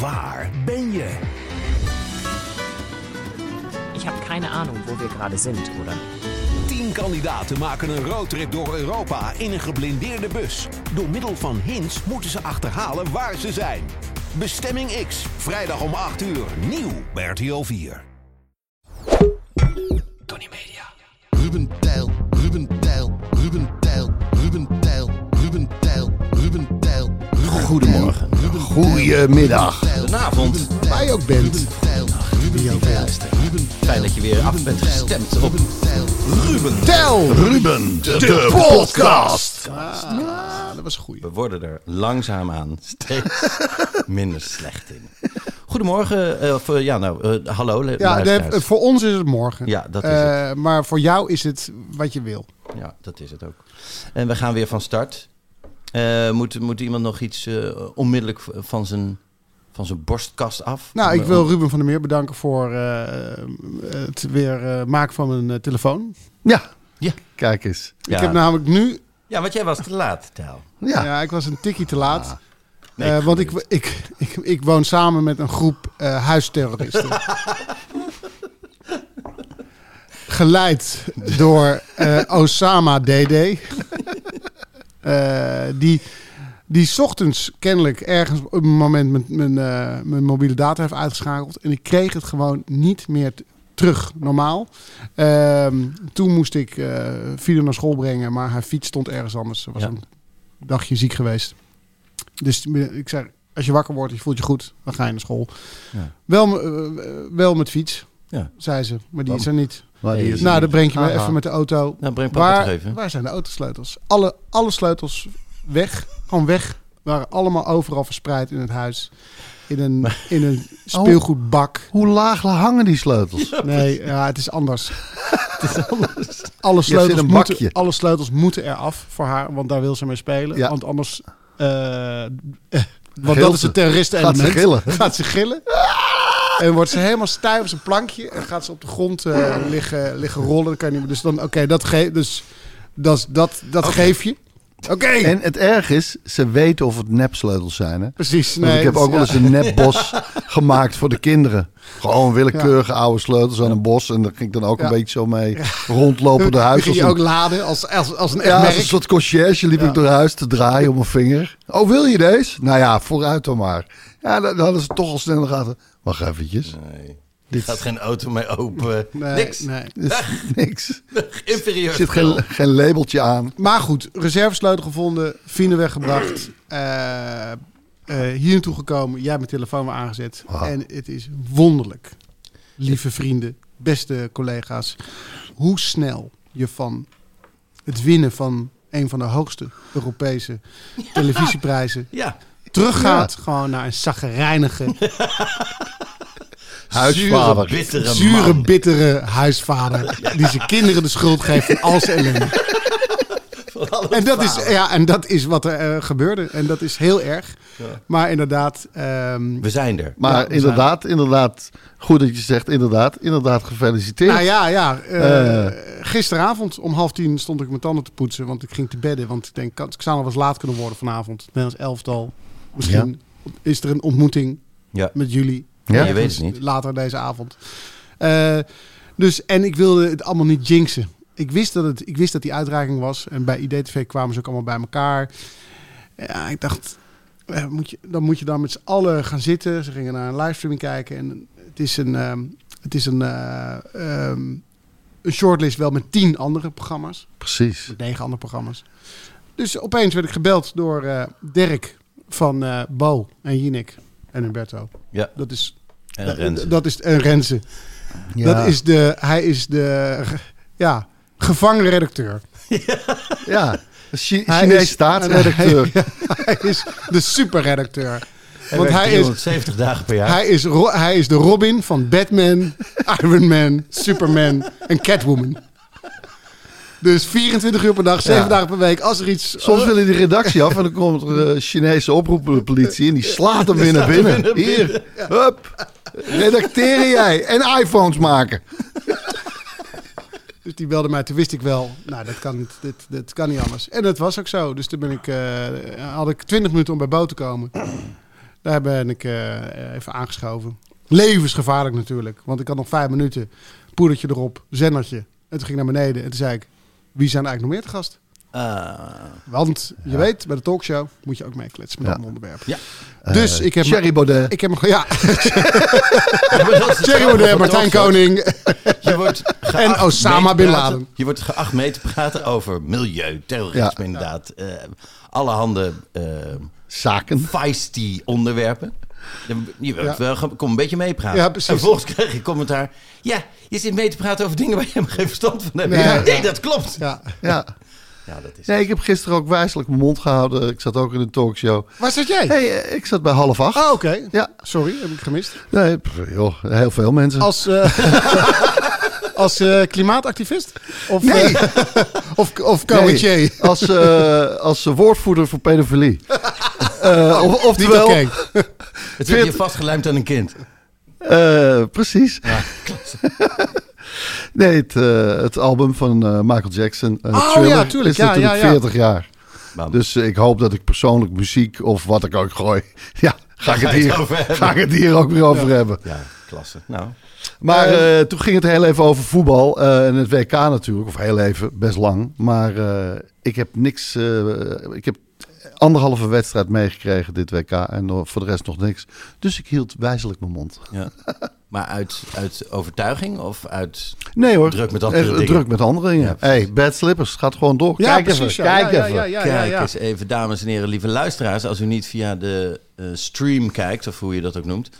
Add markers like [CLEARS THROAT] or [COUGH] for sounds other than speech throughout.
Waar ben je? Ich habe keine Ahnung, wo wir gerade sind, oder? Tien kandidaten maken een roadtrip door Europa in een geblindeerde bus. Door middel van hints moeten ze achterhalen waar ze zijn. Bestemming X, vrijdag om 8 uur, nieuw bij RTL 4. Tony Media. Ruben Tijl, Ruben Tijl, Ruben Tijl, Ruben Tijl, Ruben Tijl, Ruben Tijl. Goedemorgen. Goedemiddag. Goedenavond. Waar je ook bent. Wie ook luistert. Fijn dat je weer af bent gestemd op Ruben. Tel Ruben, de, podcast. Ja, dat was goeie. We worden er langzaamaan steeds [LAUGHS] minder slecht in. Goedemorgen. eh, of, eh, ja, nou, eh, hallo. Ja, de- voor ons is het morgen. Ja, dat is Eh, Maar voor jou is het wat je wil. Ja, dat is het ook. En we gaan weer van start. Eh, moet, moet iemand nog iets eh, onmiddellijk van zijn, van zijn borstkast af? Nou, ik wil Ruben van der Meer bedanken voor eh, het weer eh, maken van mijn telefoon. Ja. Ja. Kijk eens. Ja. Ik heb namelijk nu... Ja, want jij was te laat, Tel. Ja. Ja, ik was een tikkie te laat. Nee, Eh, ik want ik, ik, ik, ik woon samen met een groep eh, huisterroristen. [LAUGHS] Geleid door eh, Osama DD. Eh, die, die 's ochtends kennelijk ergens op een moment mijn, mijn, eh, mijn mobiele data heeft uitgeschakeld. En ik kreeg het gewoon niet meer terug, normaal. Ehm, toen moest ik Fido naar school brengen, maar haar fiets stond ergens anders. Ze was Ja. een dagje ziek geweest. Dus ik zei, als je wakker wordt, je voelt je goed, dan ga je naar school. Ja. Wel, wel met fiets, Ja. zei ze, maar die Wat? is er niet. Maar die is nou, dan breng je me even met de auto. Nou, breng papa Waar, even. waar zijn de autosleutels? Alle, alle sleutels weg, gewoon weg. Waren allemaal overal verspreid in het huis. In een, in een speelgoedbak. Hoe laag hangen die sleutels? [LAUGHS] Nee, ja, [LAUGHS] het is anders. Alle, Je zit sleutels een moeten, bakje. alle sleutels moeten eraf voor haar, want daar wil ze mee spelen. Ja. Want anders... eh, eh, [LAUGHS] want Gilt dat is ze. het terroristen-element. Gaat ze gillen. Gaat ze gillen. En wordt ze helemaal stijf op zijn plankje. En gaat ze op de grond eh, liggen, liggen rollen. Dan kan je niet meer. Dus dan, oké, dat, ge dus, dat, dat, dat geef je. Oké. En het erg is, ze weten of het nepsleutels zijn. Hè? Precies. Want Nee, ik heb ook wel ja. eens een nepbos [LAUGHS] gemaakt voor de kinderen. Gewoon willekeurige oude sleutels aan een bos. En daar ging ik dan ook Ja. een beetje zo mee rondlopen door huis. Ging als je een- ook laden als, als, als een Ja, als een soort conciërge liep Ja. ik door huis te draaien om mijn vinger. Oh, wil je deze? Nou ja, vooruit dan maar. Ja, dan hadden ze toch al snel in de gaten. Wacht eventjes. Nee. Er gaat geen auto mee open. Nee, Niks. nee. [LAUGHS] Niks. [LAUGHS] Inferieur. Er zit geen, geen labeltje aan. Maar goed, reservesleutel gevonden, Fine weggebracht. eh, eh, hier naartoe gekomen, jij hebt mijn telefoon weer aangezet. En het is wonderlijk, lieve vrienden, beste collega's, hoe snel je van het winnen van een van de hoogste Europese [LAUGHS] televisieprijzen Ja. Teruggaat gewoon naar een zaggerijnige, [LAUGHS] Huisvader. Zure, bittere zure, man. bittere huisvader [LAUGHS] die zijn kinderen de schuld geeft van al zijn ellende. [LAUGHS] En dat, is, ja, en dat is wat er eh, gebeurde. En dat is heel erg. Maar inderdaad, ehm, We zijn er. Maar Ja, inderdaad, inderdaad. Goed dat je zegt inderdaad. Inderdaad, gefeliciteerd. nou ja, ja eh, Eh. gisteravond om half tien stond ik mijn tanden te poetsen. Want ik ging te bedden. Want ik denk, ik zou nog wel eens laat kunnen worden vanavond. Nederlands elftal. Misschien is er een ontmoeting Ja. met jullie. Ja, je weet het niet. Later deze avond. Eh, dus, en ik wilde het allemaal niet jinxen. Ik wist dat, het, ik wist dat die uitreiking was. En bij IDTV kwamen ze ook allemaal bij elkaar. Ja, ik dacht, eh, moet je, dan moet je dan met z'n allen gaan zitten. Ze gingen naar een livestreaming kijken. En het is een, ehm, het is een, eh, ehm, een shortlist wel met tien andere programma's. Precies. Met negen andere programma's. Dus opeens werd ik gebeld door Dirk van eh, Bo en Jinek en Humberto. Ja. Dat is En Renze. dat is en Renze. Ja. Dat is de, hij is de ja, gevangen redacteur. [LAUGHS] Ja. Chi- Hij Chinees is- staatsredacteur. [LAUGHS] Hij is de superredacteur. Hij Want hij is, 370 dagen per jaar. hij, is, hij is de Robin van Batman, [LAUGHS] Iron Man, Superman en Catwoman. Dus 24 uur per dag, 7 Ja. dagen per week. Als er iets... Soms willen die redactie af en dan komt er een Chinese oproeppolitie en die slaat hem weer naar binnen. Hier, hup, redacteren jij en iPhones maken. Dus die belde mij, toen wist ik wel, nou dat kan niet, dit, dit kan niet anders. En dat was ook zo. Dus toen ben ik, eh, had ik 20 minuten om bij boot te komen. Daar ben ik eh, even aangeschoven. Levensgevaarlijk natuurlijk, want ik had nog vijf minuten. Poedertje erop, zendertje. En toen ging ik naar beneden en toen zei ik, wie zijn er eigenlijk nog meer te gast? Ah, Want je weet, bij de talkshow moet je ook meekletsen met Ja. een onderwerp. Ja. Dus ik heb... Thierry Baudet. Ik heb ja, [LAUGHS] Thierry Baudet, Martijn. Koning. Je wordt [LAUGHS] En Osama Bin praten. Laden. Je wordt geacht mee te praten over milieu, terrorisme inderdaad. eh allerhande eh Zaken. feisty onderwerpen. Je- Je wilt Ja. wel, kom een beetje meepraten. Ja, precies. En vervolgens krijg je commentaar. Ja, je zit mee te praten over dingen waar je helemaal geen verstand van hebt. Nee, Nee, ja. dat klopt. Ja. Ja. Ja, dat is Nee, ik heb gisteren ook wijselijk mijn mond gehouden. Ik zat ook in een talkshow. Waar zit jij? hey, eh, ik zat bij half acht. Oh, oké. Ja. Sorry, heb ik gemist. Nee, pff, joh, heel veel mensen. Als, eh, [LAUGHS] als eh, klimaatactivist? Of, Nee. [LAUGHS] of, of cabaretier? Nee, als, eh, als woordvoerder voor pedofilie. [LAUGHS] Eh, of, Niet oftewel, oké. Het heb je vastgelijmd aan een kind. eh, precies. [LAUGHS] nee, het, eh, het album van eh, Michael Jackson, Oh, Thriller, ja, tuurlijk. is Ja, natuurlijk ja, ja. 40 jaar. Bam. Dus ik hoop dat ik persoonlijk muziek of wat ik ook gooi, [LAUGHS] ja, ga ik het hier, ga ik het hier ook weer over hebben. Ja, klasse. Nou, Maar toen ging het heel even over voetbal en het WK natuurlijk, of heel even, best lang. Maar ik heb niks, ik heb anderhalve wedstrijd meegekregen dit WK en voor de rest nog niks. Dus ik hield wijzelijk mijn mond. ja. [LAUGHS] Maar uit, uit overtuiging of uit... Nee hoor, Druk met andere Echt, dingen. druk met andere dingen. Ja, hey, Bad Slippers, gaat gewoon door. Ja, kijk precies. even, ja. kijk ja, even. Ja, ja, ja, Kijk ja. eens even, dames en heren, lieve luisteraars. Als u niet via de eh, stream kijkt, of hoe je dat ook noemt...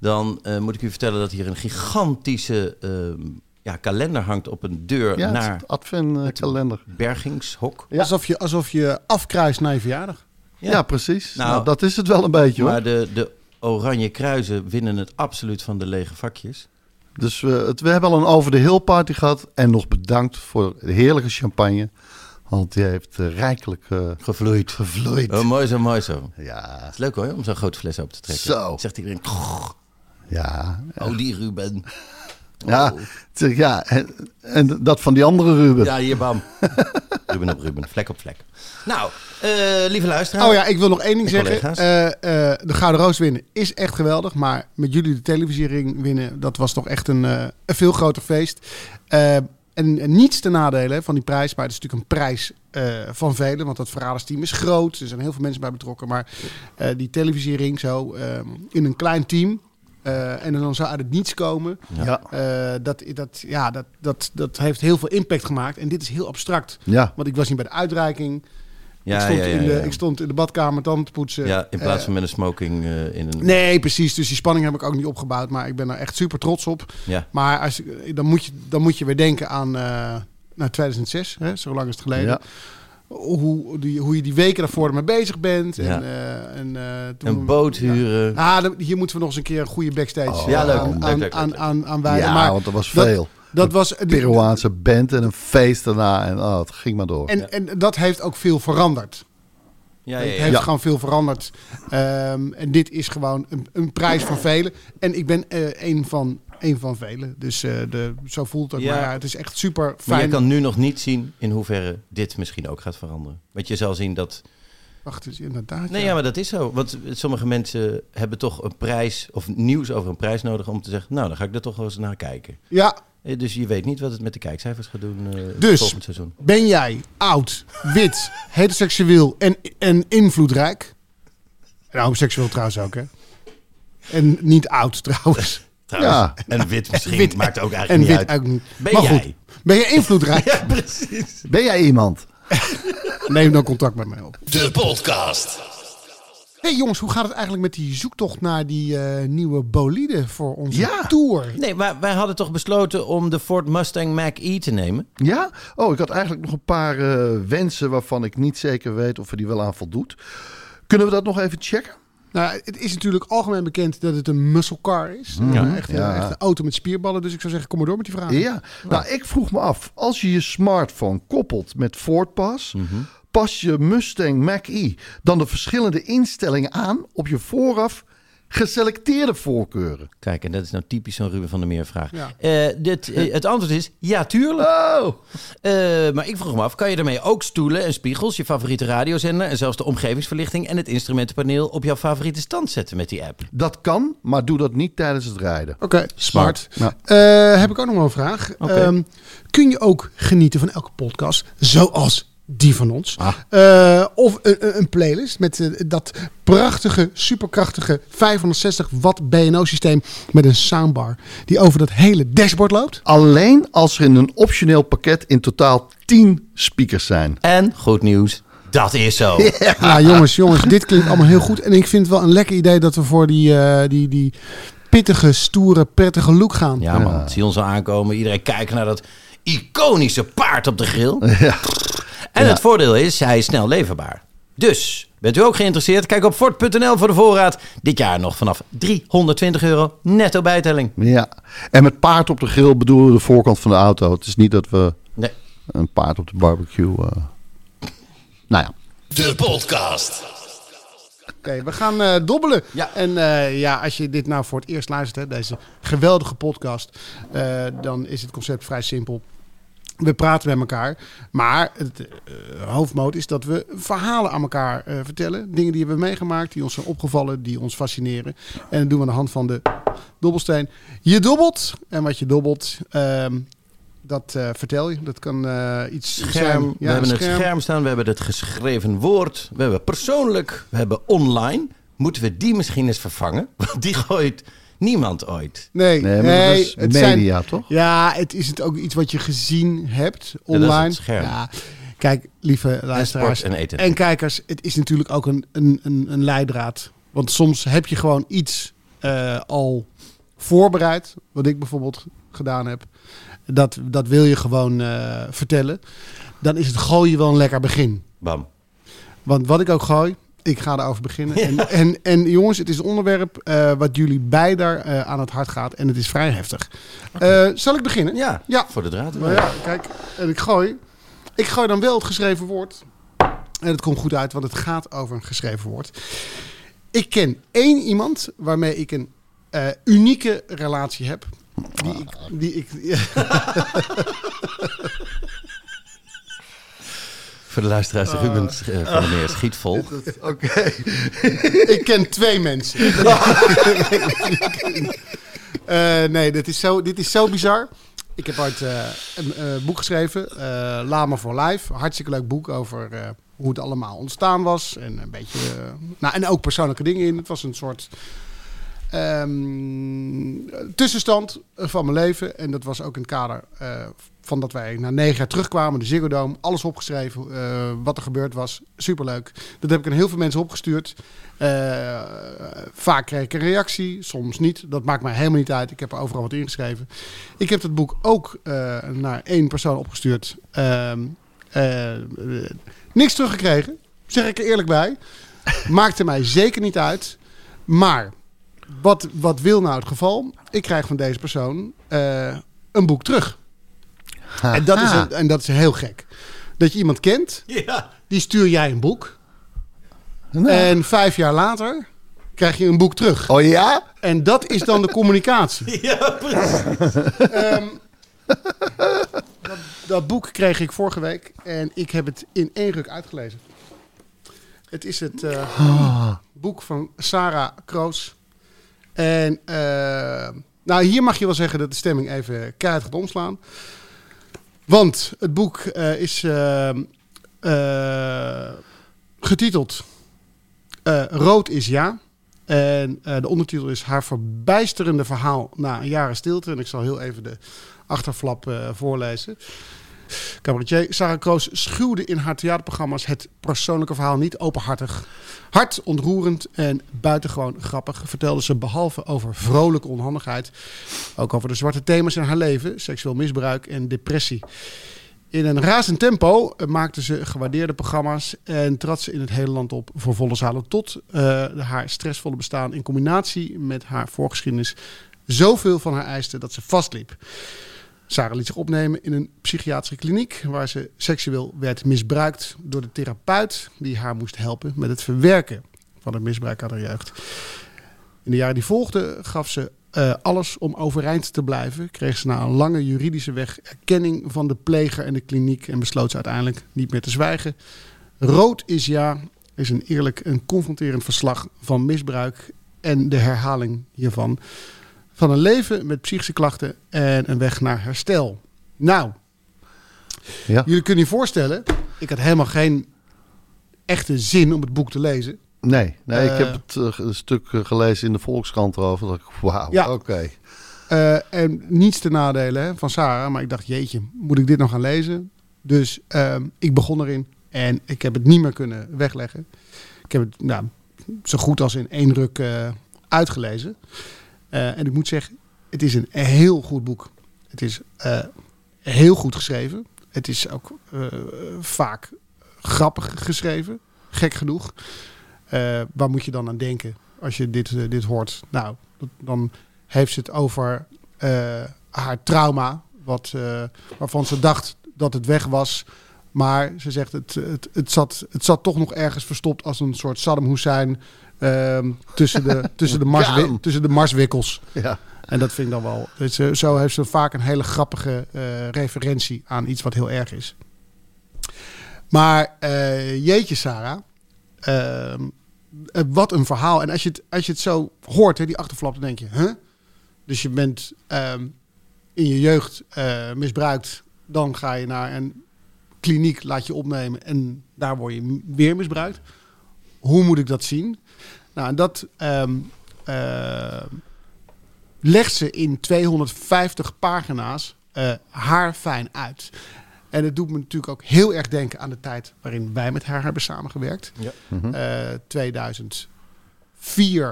dan eh, moet ik u vertellen dat hier een gigantische ehm, ja, kalender hangt op een deur Ja, naar het adventkalender. Bergingshok. Ja. Alsof, je, alsof je afkruist naar je verjaardag. Ja. precies. Nou, Nou, dat is het wel een beetje hoor. Maar de, de oranje kruisen winnen het absoluut van de lege vakjes. Dus we, het, we hebben al een over de hill party gehad. En nog bedankt voor de heerlijke champagne. Want die heeft eh, rijkelijk eh, Gevloeid. gevloeid. Oh, mooi zo, mooi zo. ja, Het is leuk hoor, om zo'n grote fles open te trekken. Zo. Zegt iedereen, ja. oh die Ruben. Ja, Oh. ja en, en dat van die andere Ruben. Ja, hier bam. [LAUGHS] Ruben op Ruben, vlek op vlek. Nou, eh, lieve luisteraar. Oh ja, ik wil nog één ding En zeggen. Eh, eh, de Gouden Roos winnen is echt geweldig. Maar met jullie de televisiering winnen, dat was toch echt een, eh, een veel groter feest. Eh, en, niets ten nadele van die prijs. Maar het is natuurlijk een prijs eh, van velen. Want dat verradersteam is groot. Er zijn heel veel mensen bij betrokken. Maar eh, die televisiering zo eh, in een klein team. eh, en dan zou uit het niets komen. Ja. eh, dat, dat, ja, dat, dat, dat heeft heel veel impact gemaakt. En dit is heel abstract. Ja. Want ik was niet bij de uitreiking. Ja, ik, stond ja, ja, in de, ik stond in de badkamer tanden te poetsen. Ja, in plaats Eh, van met een smoking eh, in een... Nee, precies. Dus die spanning heb ik ook niet opgebouwd. Maar ik ben er echt super trots op. Ja. Maar als, dan, moet je, dan moet je weer denken aan eh nou, 2006. Hè, zo lang is het geleden. Hoe, die, hoe je die weken daarvoor ermee bezig bent. En, eh, en, eh, toen- Een boot huren. Ja. Ah, hier moeten we nog eens een keer een goede backstage Oh, Ja, leuk. aan, Leuk, aan, leuk, leuk, aan, aan, aan wijden. Ja, maar want er was veel. dat was... die- Peruaanse band en een feest daarna. En oh, het ging maar door. En, en dat heeft ook veel veranderd. Ja, Het ja, heeft Ja. gewoon veel veranderd. Ehm, en dit is gewoon een, een prijs van velen. En ik ben eh een, van, een van velen. Dus eh, de, zo voelt het ook. Ja. Maar ja, het is echt super Maar fijn. je kan nu nog niet zien in hoeverre dit misschien ook gaat veranderen. Want je zal zien dat... Wacht eens, inderdaad. Nee, ja, maar dat is zo. Want sommige mensen hebben toch een prijs of nieuws over een prijs nodig om te zeggen... nou, dan ga ik er toch wel eens naar kijken. ja, Dus je weet niet wat het met de kijkcijfers gaat doen eh Dus- volgend seizoen. ben jij oud, wit, heteroseksueel en, en invloedrijk? En homoseksueel trouwens ook, hè? En niet oud trouwens. [LAUGHS] Trouwens, Ja. En wit misschien Wit- maakt ook En eigenlijk wit niet uit. ook niet. Ben maar jij? goed, ben je invloedrijk? [LAUGHS] Precies. Ben jij iemand? [LAUGHS] Neem dan contact met mij op. De podcast. Hey jongens, hoe gaat het eigenlijk met die zoektocht naar die eh, nieuwe bolide voor onze Ja. tour? Nee, maar wij hadden toch besloten om de Ford Mustang Mach-E te nemen? Ja? Oh, ik had eigenlijk nog een paar eh, wensen waarvan ik niet zeker weet of er die wel aan voldoet. Kunnen we dat nog even checken? Nou, het is natuurlijk algemeen bekend dat het een muscle car is. Een echte, Ja. echte auto met spierballen. Dus ik zou zeggen, kom maar door met die vraag. Ja. Nou, ik vroeg me af, als je je smartphone koppelt met FordPass, pas je Mustang Mach-E dan de verschillende instellingen aan op je vooraf geselecteerde voorkeuren? Kijk, en dat is nou typisch zo'n Ruben van der Meer vraag. Ja. Eh, dit, eh, [LAUGHS] het antwoord is ja, tuurlijk. Oh! Eh, maar ik vroeg me af, kan je daarmee ook stoelen en spiegels, je favoriete radiozender en zelfs de omgevingsverlichting en het instrumentenpaneel op jouw favoriete stand zetten met die app? Dat kan, maar doe dat niet tijdens het rijden. Oké, smart. Eh, heb ik ook nog wel een vraag. Ehm, kun je ook genieten van elke podcast, zoals die van ons? Ah. Eh, of een, een- playlist met eh, dat prachtige, superkrachtige 560 watt BNO-systeem met een soundbar die over dat hele dashboard loopt? Alleen als er in een optioneel pakket in totaal 10 speakers zijn. En goed nieuws, dat is zo. [LAUGHS] Ja, jongens, jongens, dit klinkt allemaal heel goed. En ik vind het wel een lekker idee dat we voor die, eh, die, die pittige, stoere, prettige look gaan. Ja man, zie ons al aankomen. Iedereen kijkt naar dat iconische paard op de grill. Ja. En het voordeel is, hij is snel leverbaar. Dus, bent u ook geïnteresseerd? Kijk op Ford.nl voor de voorraad. Dit jaar nog vanaf 320 euro netto bijtelling. ja. En met paard op de grill bedoelen we de voorkant van de auto. Het is niet dat we Nee. een paard op de barbecue... eh, Nou ja. De podcast. Oké, we gaan eh, dobbelen. Ja. En eh, ja, als je dit nou voor het eerst luistert, hè, deze geweldige podcast, eh, dan is het concept vrij simpel. We praten met elkaar, maar het eh, hoofdmoot is dat we verhalen aan elkaar eh, vertellen. Dingen die we hebben meegemaakt, die ons zijn opgevallen, die ons fascineren. En dat doen we aan de hand van de dobbelsteen. Je dobbelt en wat je dobbelt, ehm, dat eh, vertel je. Dat kan iets Scherm. zijn. we Ja, hebben het scherm staan, we hebben het geschreven woord, we hebben persoonlijk, we hebben online. Moeten we die misschien eens vervangen? [LAUGHS] Want die gooit niemand ooit. Nee, Nee, dat is het zijn- media, toch? Ja, het is het ook iets wat je gezien hebt dat is online. het scherm. Ja, kijk, lieve luisteraars en eten. kijkers, het is natuurlijk ook een, een, een, een leidraad. Want soms heb je gewoon iets eh, al voorbereid, wat ik bijvoorbeeld gedaan heb. Dat, dat wil je gewoon eh, vertellen. Dan is het gooien wel een lekker begin. Bam. Want wat ik ook gooi, ik ga erover beginnen. En, en, en jongens, het is een onderwerp eh, wat jullie beiden eh, aan het hart gaat. En het is vrij heftig. Eh, zal ik beginnen? Ja, Ja. voor de draad. Maar ja, kijk, en ik gooi. Ik gooi dan wel het geschreven woord. En het komt goed uit, want het gaat over een geschreven woord. Ik ken één iemand waarmee ik een unieke relatie heb. Die ik, die ik, [LAUGHS] Voor de luisteraars, Ruben eh, van der Meer schiet vol. Oké. [LAUGHS] ik ken twee mensen. [LAUGHS] Eh, nee, dit is, zo, dit is zo bizar. Ik heb ooit eh, een boek geschreven, Lama for Life. Hartstikke leuk boek over hoe het allemaal ontstaan was. En een beetje, nou, en ook persoonlijke dingen in. Het was een soort ehm, tussenstand van mijn leven. En dat was ook in het kader eh, van dat wij na negen jaar terugkwamen. De Ziggo Dome, alles opgeschreven, eh, wat er gebeurd was. Superleuk. Dat heb ik aan heel veel mensen opgestuurd. Eh, vaak kreeg ik een reactie, soms niet. Dat maakt mij helemaal niet uit. Ik heb er overal wat ingeschreven. Ik heb het boek ook naar één persoon opgestuurd. Ehm, eh, eh, niks teruggekregen, zeg ik er eerlijk bij. Maakte mij zeker niet uit. Maar wat, wat wil nou het geval? Ik krijg van deze persoon eh, een boek terug. En dat, is een- en dat is heel gek. Dat je iemand kent, Ja. die stuur jij een boek. Nou. En vijf jaar later krijg je een boek terug. Oh ja? En dat is dan de communicatie. [LAUGHS] Ja, precies. Ehm, dat, dat boek kreeg ik vorige week en ik heb het in één ruk uitgelezen. Het is het eh, boek van Sarah Kroos. En eh, nou, hier mag je wel zeggen dat de stemming even keihard gaat omslaan. Want het boek eh, is eh, getiteld Rood is ja. En de ondertitel is Haar verbijsterende verhaal na een jaren stilte. En ik zal heel even de achterflap voorlezen. Cabaretier. Sarah Kroos schuwde in haar theaterprogramma's het persoonlijke verhaal niet openhartig. Hard, ontroerend en buitengewoon grappig vertelde ze behalve over vrolijke onhandigheid... ook over de zwarte thema's in haar leven, seksueel misbruik en depressie. In een razend tempo eh, maakte ze gewaardeerde programma's en trad ze in het hele land op voor volle zalen tot eh, haar stressvolle bestaan in combinatie met haar voorgeschiedenis zoveel van haar eiste dat ze vastliep. Sarah liet zich opnemen in een psychiatrische kliniek waar ze seksueel werd misbruikt door de therapeut die haar moest helpen met het verwerken van het misbruik aan haar jeugd. In de jaren die volgden gaf ze uh, alles om overeind te blijven. Kreeg ze na een lange juridische weg erkenning van de pleger en de kliniek en besloot ze uiteindelijk niet meer te zwijgen. Rood is ja is een eerlijk en confronterend verslag van misbruik en de herhaling hiervan. Van een leven met psychische klachten en een weg naar herstel. Nou, ja. jullie kunnen je voorstellen, ik had helemaal geen echte zin om het boek te lezen. Nee, nee ik heb eh. het uh, een stuk eh, gelezen in de Volkskrant erover. Dat ik, wauw, ja. oké. en niets te nadelen hè, van Sarah. Maar ik dacht, jeetje, moet ik dit nog gaan lezen? Dus ehm, ik begon erin. En ik heb het niet meer kunnen wegleggen. Ik heb het nou, zo goed als in één ruk uitgelezen. En ik moet zeggen, het is een heel goed boek. Het is heel goed geschreven. Het is ook vaak grappig geschreven. Gek genoeg. Waar moet je dan aan denken als je dit, dit hoort? Nou, dan heeft ze het over haar trauma, wat, waarvan ze dacht dat het weg was. Maar ze zegt, het, het, het, zat, het zat toch nog ergens verstopt als een soort Saddam Hussein ehm, tussen, de, tussen, de [LAUGHS] mars, tussen de marswikkels. Ja. En dat vind ik dan wel. Dus, zo heeft ze vaak een hele grappige referentie aan iets wat heel erg is. Maar jeetje, Sarah. Ehm, eh, wat een verhaal. En als je het, als je het zo hoort, hè, die achterflap, dan denk je, huh? Dus je bent ehm, in je jeugd misbruikt. Dan ga je naar een kliniek, laat je opnemen en daar word je weer misbruikt. Hoe moet ik dat zien? Nou, en dat um, uh, legt ze in 250 pagina's uh, haar fijn uit. En het doet me natuurlijk ook heel erg denken aan de tijd waarin wij met haar hebben samengewerkt. Ja. Uh, mhm. 2004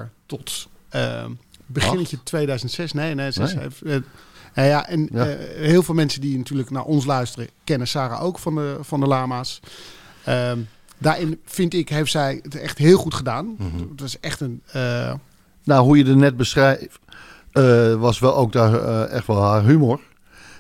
eh, tot uh, beginnetje 2006. Nee, nee, zes, nee. Uh, ja, en ja. heel veel mensen die natuurlijk naar ons luisteren, kennen Sarah ook van de, van de Lama's. Ehm, daarin vind ik, heeft zij het echt heel goed gedaan. Mm -hmm. Het was echt een. Nou, hoe je er net beschrijft, was wel ook daar echt wel haar humor.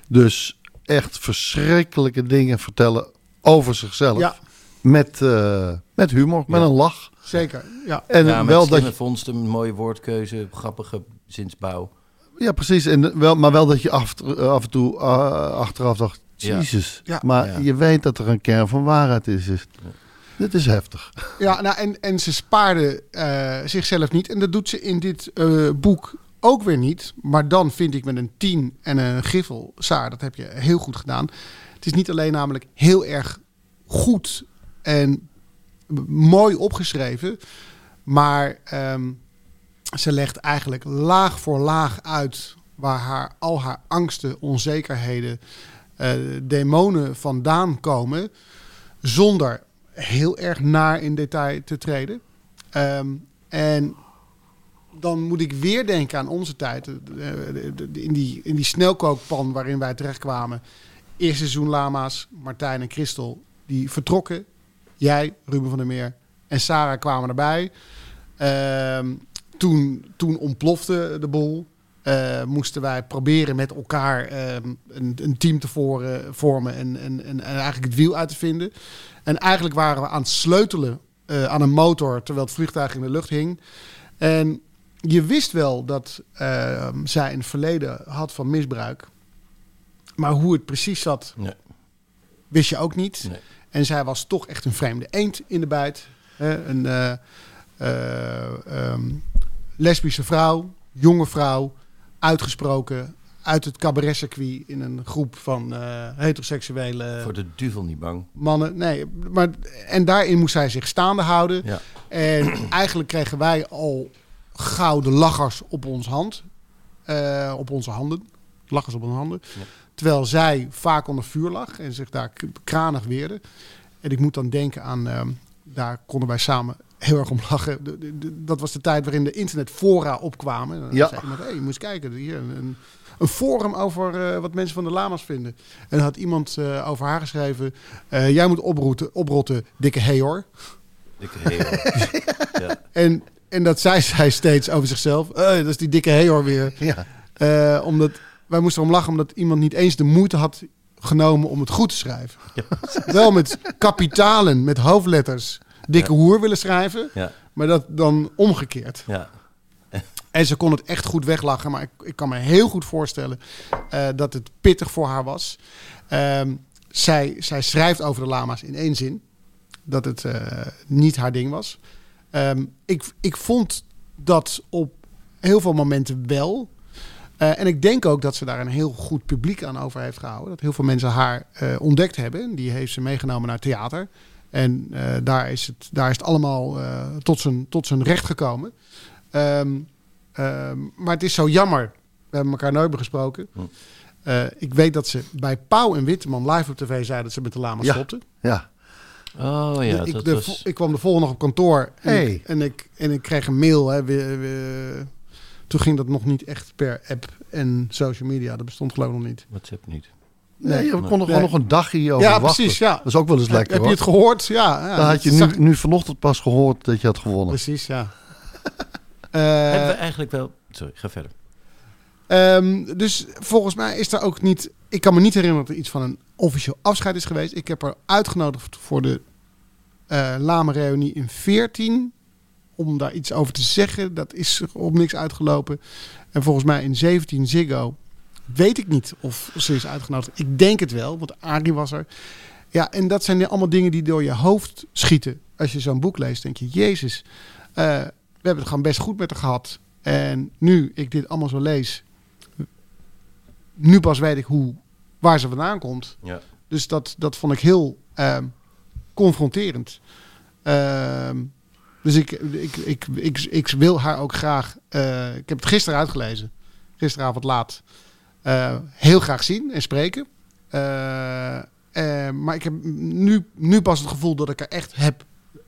Dus echt verschrikkelijke dingen vertellen over zichzelf. Ja. Met, uh, met humor, met een lach. Zeker, ja. En ja, wel dat je vondst een mooie woordkeuze, grappige zinsbouw. Ja, precies. En wel, maar wel dat je af, af en toe uh, achteraf dacht, Jezus. Ja. Maar je weet dat er een kern van waarheid is. is. Dit is heftig. Ja, nou, en, en ze spaarde uh, zichzelf niet. En dat doet ze in dit uh, boek ook weer niet. Maar dan vind ik met een 10 en een griffel, Saar, dat heb je heel goed gedaan. Het is niet alleen namelijk heel erg goed en mooi opgeschreven. Maar um, ze legt eigenlijk laag voor laag uit waar haar, al haar angsten, onzekerheden, uh, demonen vandaan komen. Zonder heel erg naar in detail te treden. Um, en dan moet ik weer denken aan onze tijd. In die, in die snelkookpan waarin wij terechtkwamen. Eerste seizoen Lama's, Martijn en Christel, die vertrokken. Jij, Ruben van der Meer en Sarah kwamen erbij. Uh, toen, toen ontplofte de boel. Uh, moesten wij proberen met elkaar uh, een, een, team te vormen en, en, en, eigenlijk het wiel uit te vinden. En eigenlijk waren we aan het sleutelen uh, aan een motor terwijl het vliegtuig in de lucht hing. En je wist wel dat uh, zij een verleden had van misbruik. Maar hoe het precies zat, nee. wist je ook niet. Nee. En zij was toch echt een vreemde eend in de bijt. Hè? Een uh, uh, um, lesbische vrouw, jonge vrouw, uitgesproken uit het cabaretcircuit in een groep van uh, heteroseksuele... Voor de duvel niet bang. Mannen, nee. Maar, en daarin moest zij zich staande houden. Ja. En eigenlijk kregen wij al gouden lachers op ons hand. Uh, op onze handen. Lachen ze op hun handen. Terwijl zij vaak onder vuur lag en zich daar kranig weerde. En ik moet dan denken aan, ehm, daar konden wij samen heel erg om lachen. De- de- de- dat was de tijd waarin de internetfora opkwamen. En dan Ja. zei iemand, hé, je moet eens kijken, hier een, een, forum over eh, wat mensen van de lama's vinden. En dan had iemand eh, over haar geschreven, eh, jij moet oprotten, oprotten, dikke hey hoor. Dikke heel. [LAUGHS] ja. En, en dat zei zij steeds over zichzelf, "Eh, dat is die dikke hey hoor weer. Ja. Eh, omdat wij moesten erom lachen omdat iemand niet eens de moeite had genomen om het goed te schrijven. Wel met kapitalen, met hoofdletters, dikke hoer willen schrijven, maar dat dan omgekeerd. Ja. En ze kon het echt goed weglachen, maar ik, ik kan me heel goed voorstellen eh, dat het pittig voor haar was. Ehm, zij, zij schrijft over de lama's in één zin, dat het eh, niet haar ding was. Ehm, ik, ik vond dat op heel veel momenten wel. Eh, en ik denk ook dat ze daar een heel goed publiek aan over heeft gehouden. Dat heel veel mensen haar ontdekt hebben. Die heeft ze meegenomen naar theater. En eh, daar, is het, daar is het allemaal eh, tot, zijn, tot zijn recht gekomen. Ehm, ehm, maar het is zo jammer. We hebben elkaar nooit meer gesproken. Hm. Eh, ik weet dat ze bij Pauw en Witteman live op tv zei dat ze met de lama Ja. stopten. Ja. Oh ja, ik, dat de, was... ik kwam de volgende dag op kantoor en, Hey. ik, en, ik, en ik kreeg een mail. Hè, we- we- toen ging dat nog niet echt per app en social media. Dat bestond geloof ik nog niet. WhatsApp niet. Nee, je kon er gewoon Nee. nog een dagje over ja, wachten. precies. Ja. Dat is ook wel eens lekker Heb je hoor. het gehoord? Ja. ja Dan had je nu, zag- nu vanochtend pas gehoord dat je had gewonnen. Precies, ja. [LAUGHS] Hebben we Eh, eigenlijk wel... Sorry, ga verder. ehm, dus volgens mij is er ook niet... Ik kan me niet herinneren dat er iets van een officieel afscheid is geweest. Ik heb haar uitgenodigd voor de eh Lame Reunie in 14 om daar iets over te zeggen. Dat is op niks uitgelopen. En volgens mij in 17 Ziggo weet ik niet of ze is uitgenodigd. Ik denk het wel, want Arie was er. Ja, en dat zijn allemaal dingen die door je hoofd schieten. Als je zo'n boek leest, denk je, Jezus, eh, we hebben het gewoon best goed met haar gehad. En nu ik dit allemaal zo lees, nu pas weet ik hoe, waar ze vandaan komt. Ja. Dus dat, dat vond ik heel ehm, confronterend. Ehm, dus ik, ik, ik, ik, ik wil haar ook graag. eh, ik heb het gisteren uitgelezen, gisteravond laat. Eh, heel graag zien en spreken. Eh, eh, maar ik heb nu, nu pas het gevoel dat ik haar echt heb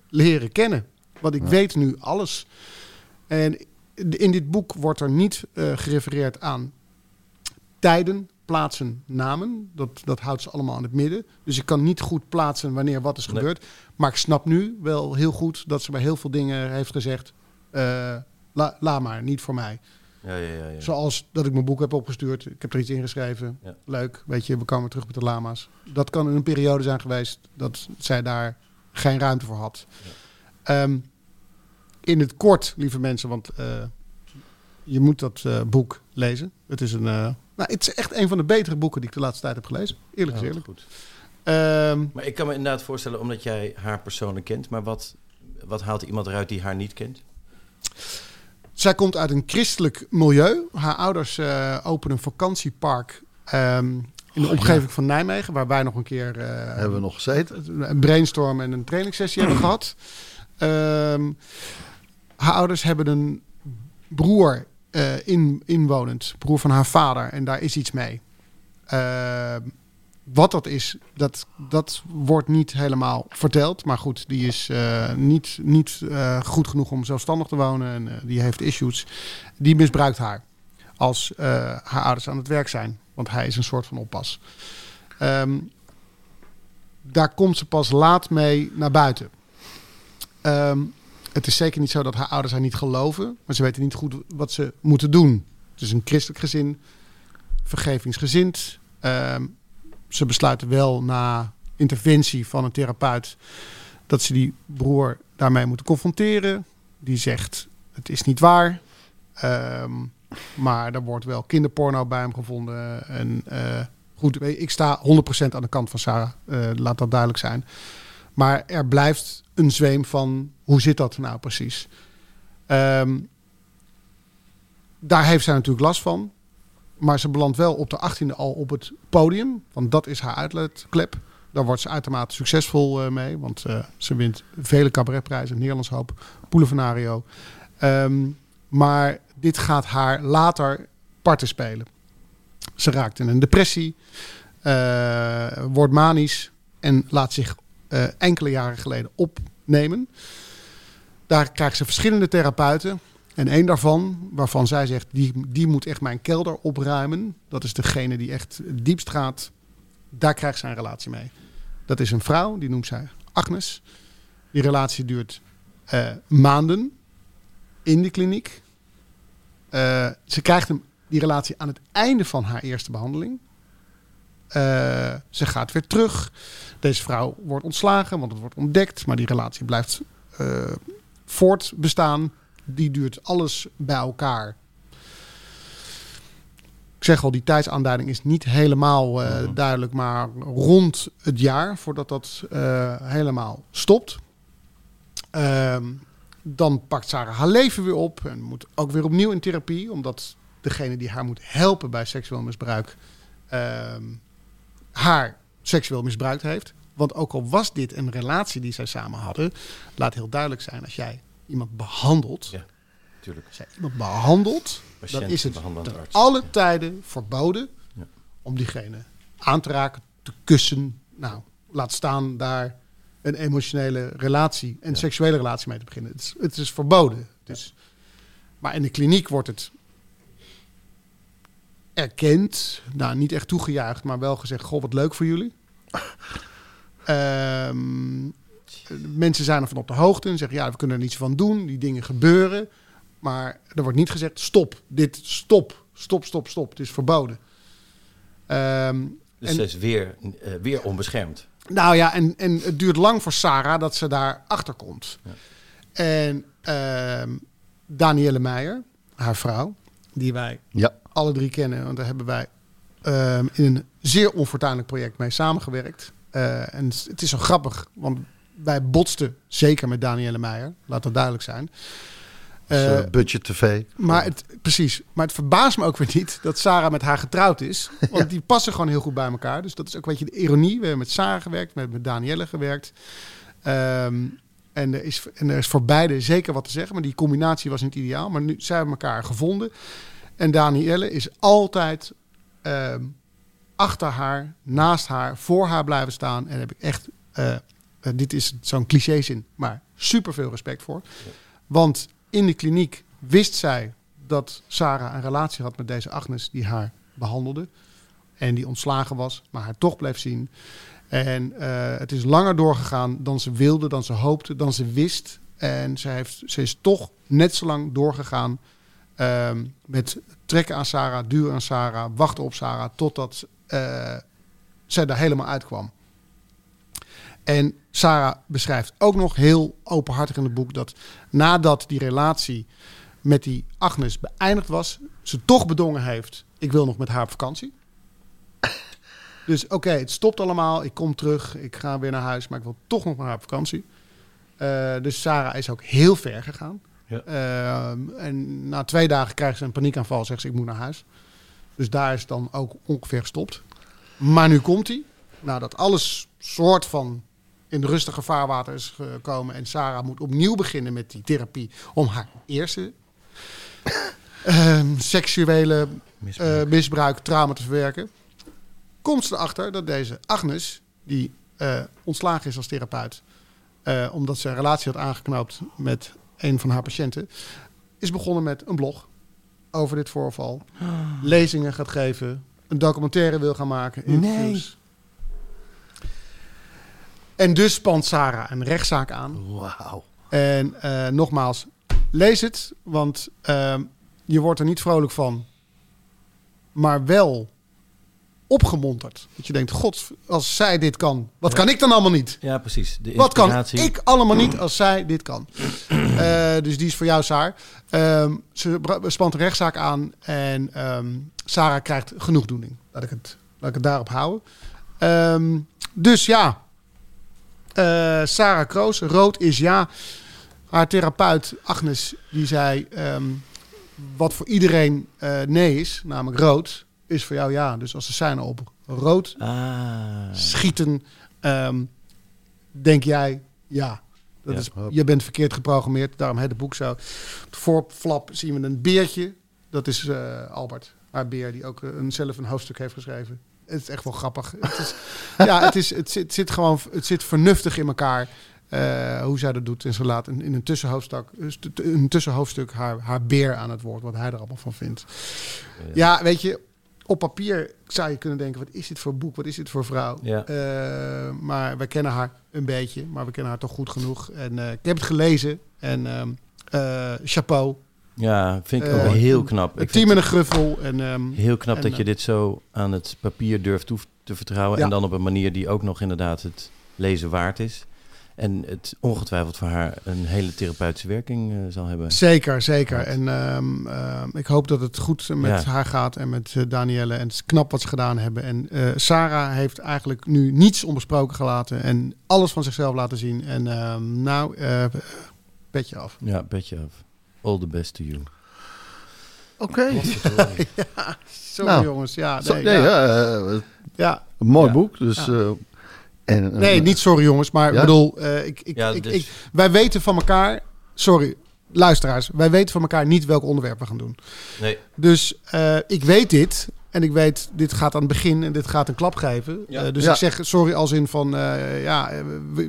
leren kennen. Want ik weet nu alles. En in dit boek wordt er niet gerefereerd aan tijden, plaatsen, namen. Dat, dat houdt ze allemaal in het midden. Dus ik kan niet goed plaatsen wanneer wat is Nee. gebeurd. Maar ik snap nu wel heel goed dat ze bij heel veel dingen heeft gezegd... la, laat maar, niet voor mij. Ja, ja, ja. ja. Zoals dat ik mijn boek heb opgestuurd. Ik heb er iets in geschreven. Ja. Leuk, weet je, we komen terug met de lama's. Dat kan in een periode zijn geweest dat zij daar geen ruimte voor had. Ehm, in het kort, lieve mensen, want eh, je moet dat eh, boek lezen. Het is, een, eh, nou, het is echt een van de betere boeken die ik de laatste tijd heb gelezen. Eerlijk gezegd. goed. Ehm, Maar ik kan me inderdaad voorstellen, omdat jij haar persoonlijk kent, maar wat, wat haalt iemand eruit die haar niet kent? Zij komt uit een christelijk milieu. Haar ouders eh, openen een vakantiepark ehm, in de omgeving van Nijmegen, waar wij nog een keer eh, Hebben we nog gezeten? een brainstorm en een trainingssessie hebben [CLEARS THROAT] gehad. Ehm, haar ouders hebben een broer eh, in, inwonend, broer van haar vader, en daar is iets mee. Wat dat is, dat, dat wordt niet helemaal verteld. Maar goed, die is eh, niet, niet eh, goed genoeg om zelfstandig te wonen. En eh, die heeft issues. Die misbruikt haar. Als haar ouders aan het werk zijn. Want hij is een soort van oppas. Ehm, daar komt ze pas laat mee naar buiten. Ehm, het is zeker niet zo dat haar ouders haar niet geloven. Maar ze weten niet goed wat ze moeten doen. Het is een christelijk gezin. Vergevingsgezind. Ehm, ze besluiten wel na interventie van een therapeut dat ze die broer daarmee moeten confronteren. Die zegt: Het is niet waar. Ehm, maar er wordt wel kinderporno bij hem gevonden. En eh, goed, ik sta 100% aan de kant van Sarah. eh, laat dat duidelijk zijn. Maar er blijft een zweem van hoe zit dat nou precies? Ehm, daar heeft zij natuurlijk last van. Maar ze belandt wel op de 18e al op het podium. Want dat is haar uitlaatklep. Daar wordt ze uitermate succesvol eh, mee. Want eh, ze wint vele cabaretprijzen. Nederlands Hoop, Boulevanario. Ehm, maar dit gaat haar later parten spelen. Ze raakt in een depressie, eh, wordt manisch en laat zich enkele jaren geleden opnemen. Daar krijgt ze verschillende therapeuten. En één daarvan, waarvan zij zegt, die, die moet echt mijn kelder opruimen. Dat is degene die echt diepst gaat. Daar krijgt zij een relatie mee. Dat is een vrouw, die noemt zij Agnes. Die relatie duurt eh, maanden in de kliniek. Eh, ze krijgt hem, die relatie aan het einde van haar eerste behandeling. Eh, ze gaat weer terug. Deze vrouw wordt ontslagen, want het wordt ontdekt. Maar die relatie blijft eh, voortbestaan. Die duurt alles bij elkaar. Ik zeg al, die tijdsaanduiding is niet helemaal eh, duidelijk, maar rond het jaar voordat dat eh, helemaal stopt. Ehm, dan pakt Sarah haar leven weer op en moet ook weer opnieuw in therapie, omdat degene die haar moet helpen bij seksueel misbruik ehm, haar seksueel misbruikt heeft. Want ook al was dit een relatie die zij samen hadden, laat heel duidelijk zijn als jij iemand behandelt, Ja, tuurlijk. als jij iemand behandelt, Patiënt, dan is het behandelend ten arts. alle tijden verboden Ja. om diegene aan te raken, te kussen. Nou, laat staan daar een emotionele relatie, een seksuele relatie mee te beginnen. Het is, het is verboden. Het is, maar in de kliniek wordt het erkend, nou niet echt toegejuicht, maar wel gezegd: Goh, wat leuk voor jullie. [LAUGHS] Ehm, mensen zijn ervan op de hoogte en zeggen: Ja, we kunnen er niets van doen. Die dingen gebeuren. Maar er wordt niet gezegd: Stop, dit, stop, stop, stop, stop. Het is verboden. Ehm, Dus en- ze is weer, eh, weer onbeschermd. nou ja, en, en het duurt lang voor Sarah dat ze daar achter komt. En ehm Danielle Meijer, haar vrouw, die wij Ja. alle drie kennen, want daar hebben wij ehm, in een zeer onfortuinlijk project mee samengewerkt. Eh, en het is zo grappig, want wij botsten zeker met Danielle Meijer, laat dat duidelijk zijn. Eh, budget tv. maar het, precies. Maar het verbaast me ook weer niet dat Sarah met haar getrouwd is. [LAUGHS] Want die passen gewoon heel goed bij elkaar. Dus dat is ook een beetje de ironie. We hebben met Sarah gewerkt, met, met Danielle gewerkt. Ehm, en, er is, en er is voor beide zeker wat te zeggen. Maar die combinatie was niet ideaal. Maar nu zijn we elkaar gevonden. En Danielle is altijd ehm, achter haar, naast haar, voor haar blijven staan. En daar heb ik echt, eh, dit is zo'n clichézin, maar super veel respect voor. Want in de kliniek wist zij dat Sarah een relatie had met deze Agnes die haar behandelde. En die ontslagen was, maar haar toch bleef zien. En eh, het is langer doorgegaan dan ze wilde, dan ze hoopte, dan ze wist. En ze, heeft, ze is toch net zo lang doorgegaan ehm, met trekken aan Sarah, duwen aan Sarah, wachten op Sarah, totdat eh, zij daar helemaal uitkwam. En Sarah beschrijft ook nog heel openhartig in het boek dat nadat die relatie met die Agnes beëindigd was, ze toch bedongen heeft: ik wil nog met haar op vakantie. [LAUGHS] Dus oké, het stopt allemaal. Ik kom terug. Ik ga weer naar huis. Maar ik wil toch nog met haar op vakantie. Eh, dus Sarah is ook heel ver gegaan. Ja. Ehm, en na twee dagen krijgt ze een paniekaanval. Zegt ze: Ik moet naar huis. Dus daar is het dan ook ongeveer gestopt. Maar nu komt hij. Nadat alles soort van in rustige vaarwater is gekomen. En Sarah moet opnieuw beginnen met die therapie. Om haar eerste [COUGHS] ehm, seksuele Misbruik. eh, misbruik, trauma te verwerken. Komt ze erachter dat deze Agnes, die eh, ontslagen is als therapeut, eh, omdat ze een relatie had aangeknoopt met een van haar patiënten, is begonnen met een blog over dit voorval. [GASPS] Lezingen gaat geven, een documentaire wil gaan maken. interviews. En dus spant Sarah een rechtszaak aan. Wauw. En eh, nogmaals, lees het, want ehm, je wordt er niet vrolijk van, maar wel opgemonterd. Dat je denkt, god, als zij dit kan, wat kan ik dan allemaal niet? Ja, precies. De Wat kan ik allemaal niet als zij dit kan? [CLEARS THROAT] Eh, dus die is voor jou, Saar. Ehm, ze spant een rechtszaak aan en ehm, Sarah krijgt genoegdoening. Laat ik het, laat ik het daarop houden. Dus ja, eh, Sarah Kroos, rood is ja. Haar therapeut Agnes, die zei... ehm, wat voor iedereen eh, nee is, namelijk rood, is voor jou ja. Dus als ze zijn op rood Ah. schieten, ehm, denk jij ja. Dat Ja. is, je bent verkeerd geprogrammeerd, daarom het boek zo. Op de voorflap zien we een beertje. Dat is eh, Albert. Haar beer, die ook een, zelf een hoofdstuk heeft geschreven. Het is echt wel grappig. Het is, [LAUGHS] ja, het, is, het, zit, het zit gewoon het zit vernuftig in elkaar. eh, hoe zij dat doet. En ze laat in, in een, tussenhoofdstuk, een tussenhoofdstuk haar, haar beer aan het woord. Wat hij er allemaal van vindt. Ja, weet je, op papier zou je kunnen denken: wat is dit voor boek? Wat is dit voor vrouw? Ja. Eh, maar wij kennen haar een beetje, maar we kennen haar toch goed genoeg. En eh, ik heb het gelezen en ehm, eh, chapeau. Ja, vind ik Eh, ook heel knap. Ik team en een gruffel. En, ehm, heel knap en, dat je eh, dit zo aan het papier durft toe te vertrouwen. Ja. En dan op een manier die ook nog inderdaad het lezen waard is. En het ongetwijfeld voor haar een hele therapeutische werking eh, zal hebben. Zeker, zeker. En ehm, ehm, ik hoop dat het goed met Ja. haar gaat en met eh, Danielle. En het is knap wat ze gedaan hebben. En eh, Sarah heeft eigenlijk nu niets onbesproken gelaten. En alles van zichzelf laten zien. En nou, eh petje af. Ja, beetje af. All the best to you. Oké. [LAUGHS] Sorry Nou, jongens. Ja, nee, nee, ja. ja, ja. een mooi Ja. boek. Dus, Ja. eh, en, Nee, niet sorry jongens. Maar Ja? ik bedoel, eh, ik, ik, Ja, ik, dus- ik, wij weten van elkaar... Sorry, luisteraars. Wij weten van elkaar niet welk onderwerp we gaan doen. Nee. Dus eh, ik weet dit. En ik weet, dit gaat aan het begin en dit gaat een klap geven. Ja. Dus Ja. ik zeg sorry als in van... eh, ja,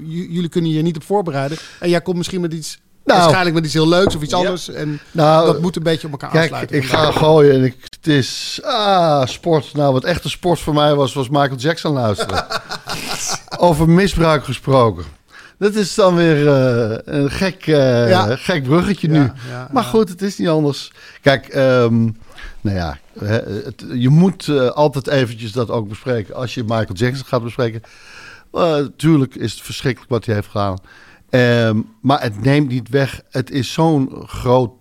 jullie kunnen je niet op voorbereiden. En jij komt misschien met iets... Nou. waarschijnlijk met iets heel leuks of iets anders. En nou, dat moet een beetje op elkaar Kijk, aansluiten. ik ga gooien en ik, het is ah, sport. Nou, wat echte sport voor mij was, was Michael Jackson luisteren. [LAUGHS] Over misbruik gesproken. Dat is dan weer eh, een gek, eh, Ja. gek bruggetje nu. Ja, ja, maar goed, het is niet anders. Kijk, ehm, nou ja, het, je moet eh, altijd eventjes dat ook bespreken. Als je Michael Jackson gaat bespreken. eh, tuurlijk is het verschrikkelijk wat hij heeft gedaan. Ehm, maar het neemt niet weg. Het is zo'n groot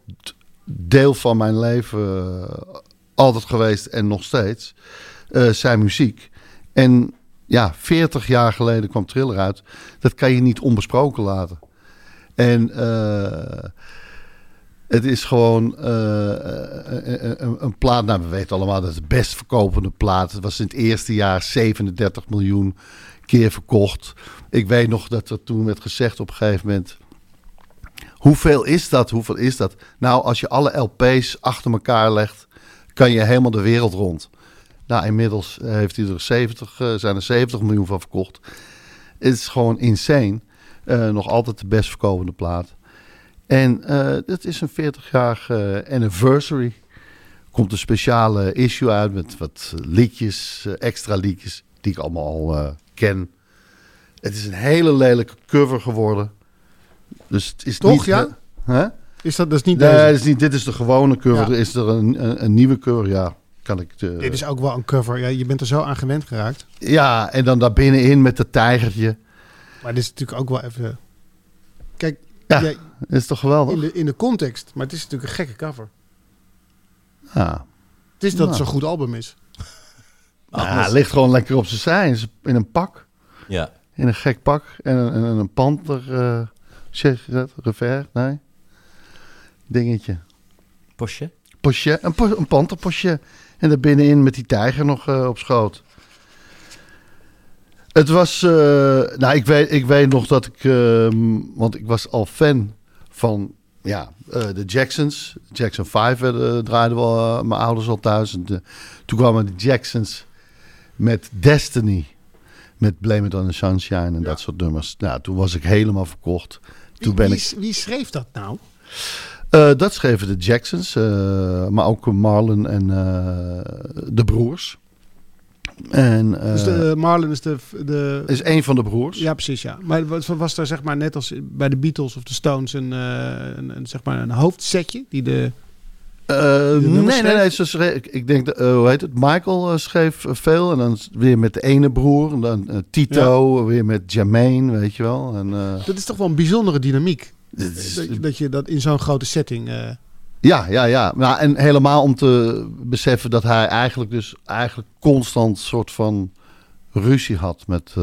deel van mijn leven eh, altijd geweest en nog steeds. eh, zijn muziek. En ja, 40 jaar geleden kwam Thriller uit. Dat kan je niet onbesproken laten. En eh, het is gewoon een, een, een plaat. Nou, we weten allemaal dat het de best verkopende plaat. Het was in het eerste jaar 37 miljoen keer verkocht. Ik weet nog dat er toen werd gezegd op een gegeven moment. Hoeveel is dat? Hoeveel is dat? Nou, als je alle LP's achter elkaar legt, kan je helemaal de wereld rond. Nou, inmiddels eh, heeft hij er 70, eh, zijn er 70 miljoen van verkocht. Het is gewoon insane. Eh, nog altijd de best verkopende plaat. En eh dat is een 40-jarige anniversary. Komt een speciale issue uit met wat liedjes, extra liedjes, die ik allemaal al ken. Het is een hele lelijke cover geworden. Dus het is Toch, niet... ja? Hè? Is dat dus niet Nee, deze? is, niet, dit is de gewone cover. Ja. Is er een, een, een nieuwe cover? Ja, kan ik... De, Dit is ook wel een cover. Ja, je bent er zo aan gewend geraakt. Ja, en dan daar binnenin met dat tijgertje. Maar dit is natuurlijk ook wel even... Kijk, Ja, jij- is toch geweldig? in, de, in de context. Maar het is natuurlijk een gekke cover. Ja. Het is dat Nou. het zo'n goed album is. Ja, hij ligt gewoon lekker op zijn zij. In een pak. Ja. In een gek pak. En een, en een panter... eh zeg je dat? Revers? Nee? Dingetje. Posje? Pochet. Een, po- een. En daar binnenin met die tijger nog eh, op schoot. Het was... eh, nou, ik weet, ik weet nog dat ik... ehm, want ik was al fan van... Ja, de Jacksons. Jackson 5 werden, draaiden wel mijn ouders al thuis. En toen kwamen de Jacksons met Destiny. Met Blame It on the Sunshine en dat soort nummers. Nou, toen was ik helemaal verkocht. Toen ben wie, ik... wie, schreef dat nou? Eh, dat schreven de Jacksons, eh, maar ook Marlon en eh, de broers. En dus de, Marlon is de... de is een van de broers. ja, precies, ja. Maar was, daar zeg maar net als bij de Beatles of de Stones een, een, een, zeg maar een hoofdsetje? Die de... Eh, nee, nee, nee. Ze schreef, ik, denk, dat, eh, hoe heet het? Michael eh, schreef veel. En dan weer met de ene broer. En dan Tito, weer met Jermaine, weet je wel. En, Dat is toch wel een bijzondere dynamiek. is- Dat, dat je dat in zo'n grote setting... Ja, ja, ja. Nou, en helemaal om te beseffen dat hij eigenlijk dus eigenlijk constant soort van ruzie had met,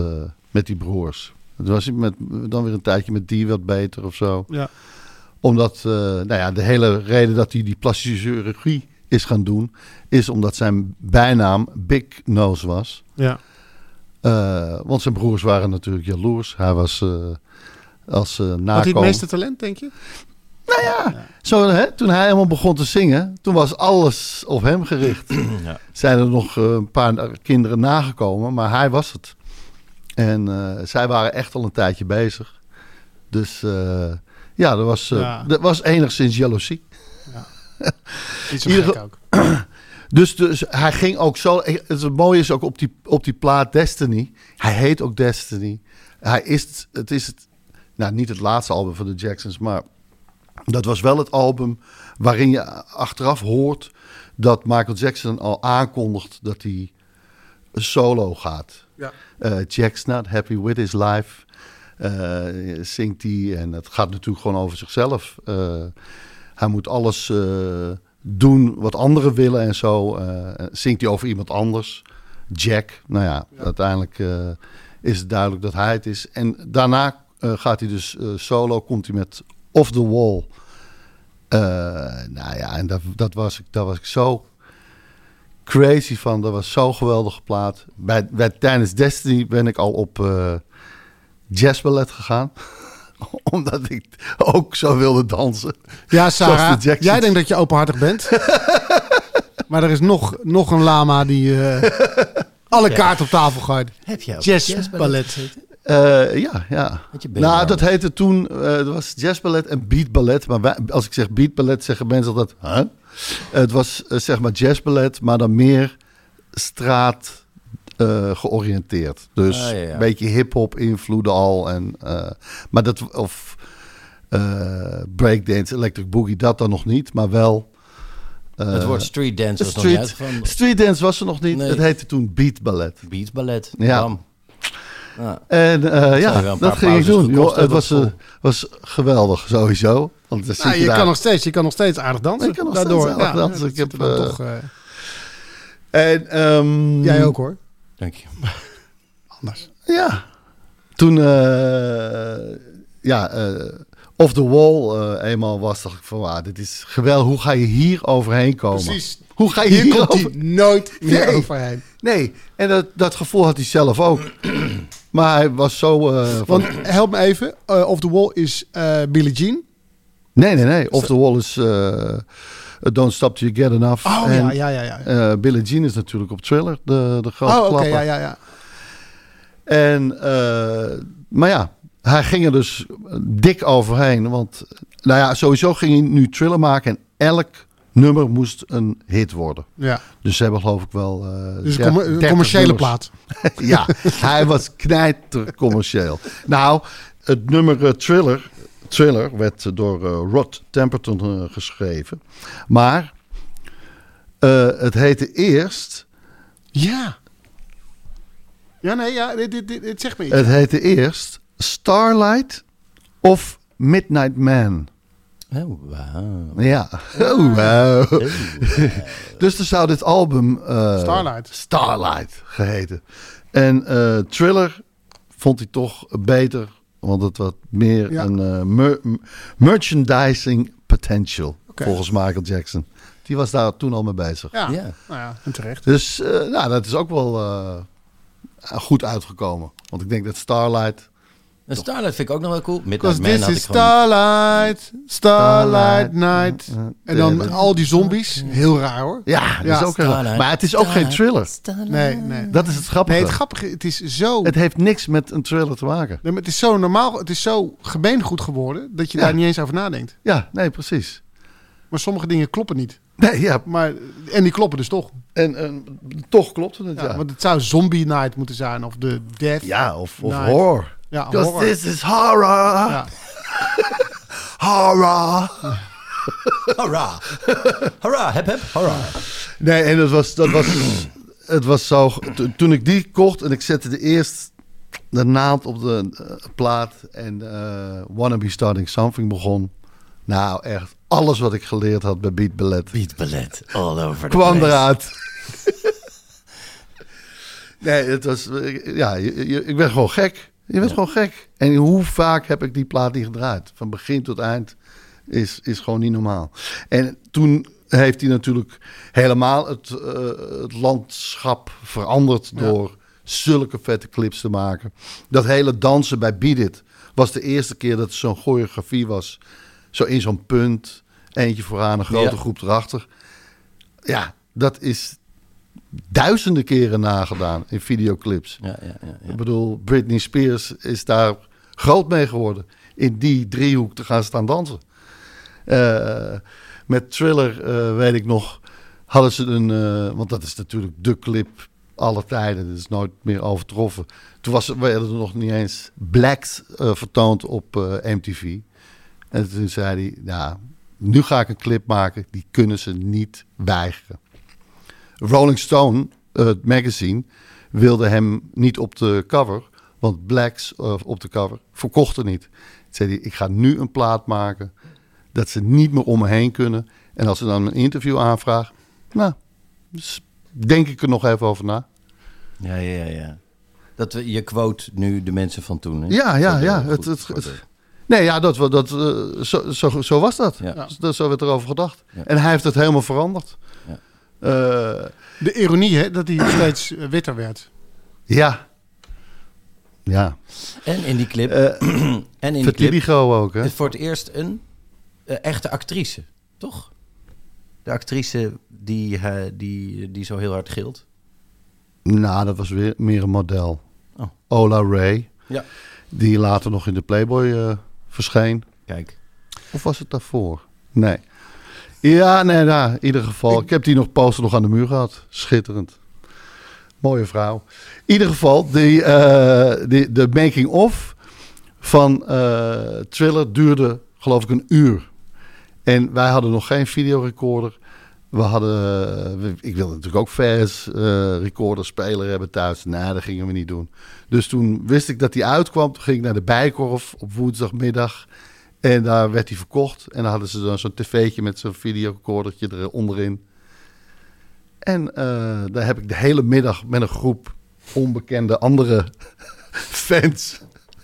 met die broers. Het was hij met, dan weer een tijdje met die wat beter of zo. ja. Omdat, eh, nou ja, de hele reden dat hij die plastische chirurgie is gaan doen, is omdat zijn bijnaam Big Nose was. Ja. Eh, want zijn broers waren natuurlijk jaloers. Hij was eh, als eh Had hij het meeste talent, denk je? Nou ja, Zo, hè, toen hij helemaal begon te zingen, toen was alles op hem gericht. [CLEARS THROAT] Ja. Zijn er nog een paar kinderen nagekomen, maar hij was het. En eh, zij waren echt al een tijdje bezig. Dus eh, ja, er was, eh, Ja. er was enigszins jaloezie. [LAUGHS] Ieder ge- ook. [CLEARS THROAT] Dus, dus hij ging ook zo. Het mooie is ook op die, op die plaat Destiny. Hij heet ook Destiny. Hij is, het is het, nou niet het laatste album van de Jacksons, maar dat was wel het album waarin je achteraf hoort dat Michael Jackson al aankondigt dat hij solo gaat. Ja. Eh, Jack's not happy with his life. Eh, zingt hij en het gaat natuurlijk gewoon over zichzelf. Eh, hij moet alles eh, doen wat anderen willen en zo. Zingt hij over iemand anders. Jack. Nou ja, uiteindelijk is het duidelijk dat hij het is. En daarna gaat hij dus solo, komt hij met Off the Wall. Nou ja, en dat, dat was, ik- daar was ik zo crazy van. Dat was zo'n geweldige plaat. Bij, bij, tijdens Destiny ben ik al op jazzballet gegaan. [LAUGHS] Omdat ik ook zo wilde dansen. Ja, Sarah, de jij denkt dat je openhartig bent. [LAUGHS] maar er is nog, nog een lama die eh, [LAUGHS] alle kaarten op tafel gooit. Heb ook Jazzballet. Eh, ja, ja. Je Nou, warm? dat heette toen, eh dat was jazzballet en beatballet. Maar wij, als ik zeg beatballet, zeggen mensen altijd, huh? Het was zeg maar jazzballet, maar dan meer straat eh, georiënteerd. Dus Ah, ja, ja. een beetje hip-hop invloeden al. En, eh, maar dat, of eh, breakdance, electric boogie, dat dan nog niet, maar wel. eh, het woord street dance was nog niet street, uitgevonden. street dance was er nog niet. Nee. Het heette toen beatballet. Beat ballet. Ja. Bam. Ja. En eh, wel ja, dat ging ik doen. Joh, het was, was geweldig, sowieso. Want zit Nou, je je, daar. kan nog steeds, je kan nog steeds aardig dansen. Ik kan nog daardoor. steeds aardig dansen. Ik heb, eh, toch, En, ehm, jij ook hoor. Dank je. [LAUGHS] Anders. Ja. Toen, eh, ja, eh, off the wall eh, eenmaal was, dacht ik van, ah, dit is geweldig. Hoe ga je hier overheen komen? Precies. Hoe ga je Hier hier, komt over... hij nooit meer Nee. overheen. Nee, en dat, dat gevoel had hij zelf ook. [CLEARS THROAT] maar hij was zo... eh, van... Want help me even. Off the Wall is eh Billie Jean. Nee, nee, nee. Off the wall is eh, Don't Stop Till You Get Enough. Oh En, ja, ja, ja. ja. eh, Billie Jean is natuurlijk op Thriller, de, de grote oh, oké, klapper. ja, ja, ja. En, eh, maar ja, hij ging er dus dik overheen. Want, nou ja, sowieso ging hij nu Thriller maken. En elk nummer moest een hit worden. ja. Dus ze hebben geloof ik wel... eh, Dus een, der- commer- een 30 commerciële nummers. plaat. [LAUGHS] ja, hij was knijter commercieel. Nou, het nummer eh, Thriller, Thriller werd door eh, Rod Temperton eh, geschreven. Maar eh, het heette eerst... Ja. Ja, nee, ja, dit, dit, dit, dit zegt me iets. Het heette eerst Starlight of Midnight Man. Oh, wauw. Ja. [LAUGHS] Oh, wow. [LAUGHS] dus er zou dit album... eh, Starlight. Starlight geheten. En eh, Thriller vond hij toch beter. Want het wat meer Ja. een eh, mer- merchandising potential. Volgens Michael Jackson. Die was daar toen al mee bezig. Ja, Ja. nou ja, en terecht. Dus eh, nou, dat is ook wel eh, goed uitgekomen. Want ik denk dat Starlight... En Starlight vind ik ook nog wel cool. Midnight Man this had ik is gewoon... Starlight, Starlight Night. En dan al die zombies. Heel raar hoor. Ja, dat Ja. is ook heel- Starlight. Maar het is ook geen thriller. Nee, nee. Dat is het grappige. Nee, het grappige, het is zo... Het heeft niks met een thriller te maken. Nee, maar het is zo normaal, het is zo gemeengoed geworden dat je Ja. daar niet eens over nadenkt. Ja, nee, precies. Maar sommige dingen kloppen niet. Nee, ja. Maar, en die kloppen dus toch. En, en toch klopt het. Ja, Ja, Want het zou Zombie Night moeten zijn of de Death. ja of, of horror. Ja, Because horror. this is horror. Ja. [LAUGHS] Horror. Hurra! Hurra, hep hep, hurra. Nee, en dat was, dat was, [CLEARS THROAT] het was zo. to- Toen ik die kocht en ik zette de eerst de naald op de eh, plaat en eh Wanna Be Starting Something begon. Nou, echt alles wat ik geleerd had bij Beat Ballet Beat ballet, all over the kwam place. eruit. [LAUGHS] nee, het was, eh, ja, je, je- ik ben gewoon gek. Je bent gewoon gek. En hoe vaak heb ik die plaat niet gedraaid? Van begin tot eind is, is gewoon niet normaal. En toen heeft hij natuurlijk helemaal het, eh, het landschap veranderd door zulke vette clips te maken. Dat hele dansen bij Beat It was de eerste keer dat zo'n choreografie was. Zo in zo'n punt. Eentje vooraan, een grote Ja. groep erachter. Ja, dat is duizenden keren nagedaan in videoclips. Ja, ja, ja, ja. Ik bedoel, Britney Spears is daar groot mee geworden. In die driehoek te gaan staan dansen. Eh, met Thriller, eh, weet ik nog, hadden ze een... eh, want dat is natuurlijk de clip aller tijden. Dat is nooit meer overtroffen. Toen was, werden er nog niet eens Blacks vertoond op MTV. En toen zei hij, nou, nu ga ik een clip maken. Die kunnen ze niet weigeren. Rolling Stone, eh, het magazine, wilde hem niet op de cover. Want Blacks eh, op de cover verkochten niet. Toen zei hij, ik ga nu een plaat maken dat ze niet meer om me heen kunnen. En als ze dan een interview aanvragen, nou, dus denk ik er nog even over na. Ja, ja, ja. Dat we, je quote nu de mensen van toen. Hè? Ja, ja, ja. Het, het, nee, ja, dat, we- dat, eh, zo, zo, zo was dat. Ja. Dus dat- zo werd erover gedacht. Ja. En hij heeft het helemaal veranderd. Eh, De ironie, hè, dat hij steeds eh, witter werd. ja. Ja. En in die clip. Eh, [CLEARS THROAT] en in die clip. Ook, hè? is voor het eerst een eh, echte actrice, toch? De actrice die, die, die zo heel hard gilt. Nou, dat was weer meer een model. Oh. Ola Ray, Ja. die later nog in de Playboy verscheen. Kijk. Of was het daarvoor? Nee. Ja, nee, nou, in ieder geval. Ik heb die nog poster nog aan de muur gehad. Schitterend. Mooie vrouw. In ieder geval, die, eh, die, de making-of van eh Thriller duurde geloof ik een uur. En wij hadden nog geen videorecorder. We hadden, eh, ik wilde natuurlijk ook vers eh recorder speler hebben thuis. Nee, dat gingen we niet doen. Dus toen wist ik dat die uitkwam. Toen ging ik naar de Bijkorf op woensdagmiddag. En daar werd hij verkocht. En dan hadden ze dan zo'n tv'tje met zo'n videorecordertje er onderin. En eh, daar heb ik de hele middag met een groep onbekende andere [LAUGHS] fans...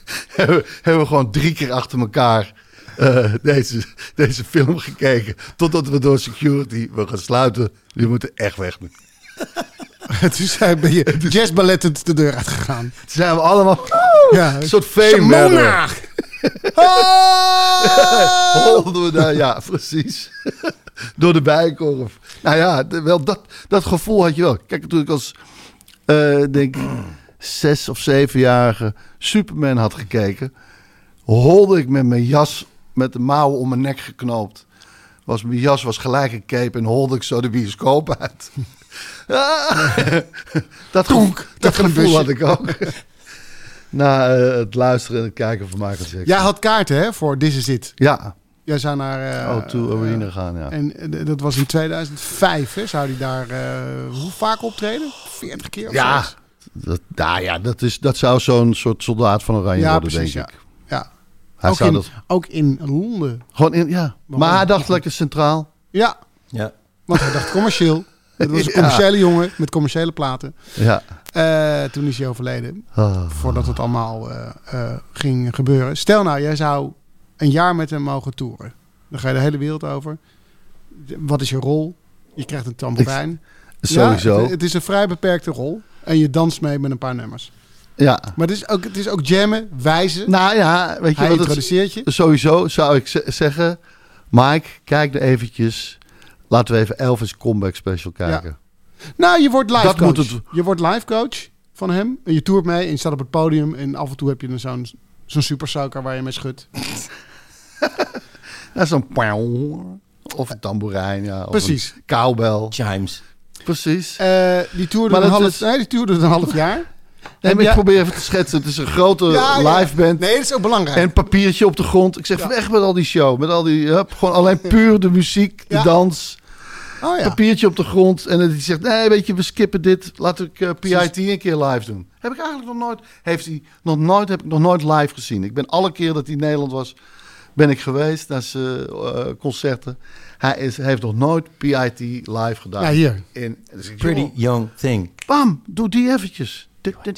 [LAUGHS] hebben, hebben we gewoon drie keer achter elkaar eh, deze, deze film gekeken. Totdat we door security we gaan sluiten. Die moeten echt weg nu. [LAUGHS] Toen zijn ben je jazzballettend de deur uitgegaan. Toen zijn we allemaal Ja, een soort fame hebben. [LAUGHS] Holden we daar, ja, precies. [LAUGHS] Door de bijkorf. Nou ja, wel dat, dat gevoel had je wel. Kijk, toen ik als, eh, denk ik, zes of zevenjarige Superman had gekeken, holde ik met mijn jas met de mouwen om mijn nek geknoopt. Was, mijn jas was gelijk een cape en holde ik zo de bioscoop uit. [LAUGHS] Ah, dat gevoel, dat een gevoel had ik ook. Na eh, het luisteren en het kijken van Michael Jackson. Jij had kaarten hè, voor This Is It. Ja, Jij zou naar... eh, O2 Arena gaan, ja. En eh, dat was in 2005, hè? Zou die daar eh, hoe vaak optreden? 40 keer of Ja, zoiets? dat, nou ja dat, is, dat zou zo'n soort soldaat van Oranje Ja, worden, precies, denk ja. ik. Ja. Hij Ook zou in, dat ook in Londen. gewoon in, ja. Waarom? Maar hij dacht lekker centraal. Ja, Ja. want hij dacht commercieel. [LAUGHS] Het was een Ja. commerciële jongen met commerciële platen. Ja. Eh, toen is hij overleden. Ah. Voordat het allemaal eh, eh, ging gebeuren. Stel nou, jij zou een jaar met hem mogen toeren. Dan ga je de hele wereld over. Wat is je rol? Je krijgt een tamboerijn. Sowieso. Ja, het, het is een vrij beperkte rol. En je danst mee met een paar nummers. Ja. Maar het is ook, het is ook jammen, wijzen. Nou ja, weet je Hij wat het introduceert je. Sowieso zou ik ze- zeggen... Mike, kijk er eventjes. Laten we even Elvis Comeback Special kijken. Nou, je wordt live Dat coach. moet het- Je wordt live coach van hem. En je toert mee en je staat op het podium. En af en toe heb je dan zo'n zo'n supersuiker waar je mee schudt. Ja, [LAUGHS] zo'n pauw. Of een tamboerijn, ja. Of Precies. een cowbell. Chimes. Precies. Eh, die toerde een dat half, is- nee, die toerde een half jaar. [LAUGHS] Nee, maar ja- ik probeer even te schetsen. Het is een grote Ja, ja. live band. Nee, dat is ook belangrijk. En papiertje op de grond. Ik zeg, weg met al die show. Met al die, hup, gewoon alleen [LAUGHS] puur de muziek, de Ja. dans. Oh ja. Papiertje op de grond. En die zegt, nee, weet je, we skippen dit. Laat ik eh, PIT een keer live doen. Heb ik eigenlijk nog nooit, heeft hij nog nooit, heb ik nog nooit live gezien. Ik ben alle keer dat hij in Nederland was, ben ik geweest naar zijn eh, concerten. Hij is, heeft nog nooit PIT live gedaan. Ja, hier. In, dus Pretty joh, young thing. Bam, doe die eventjes.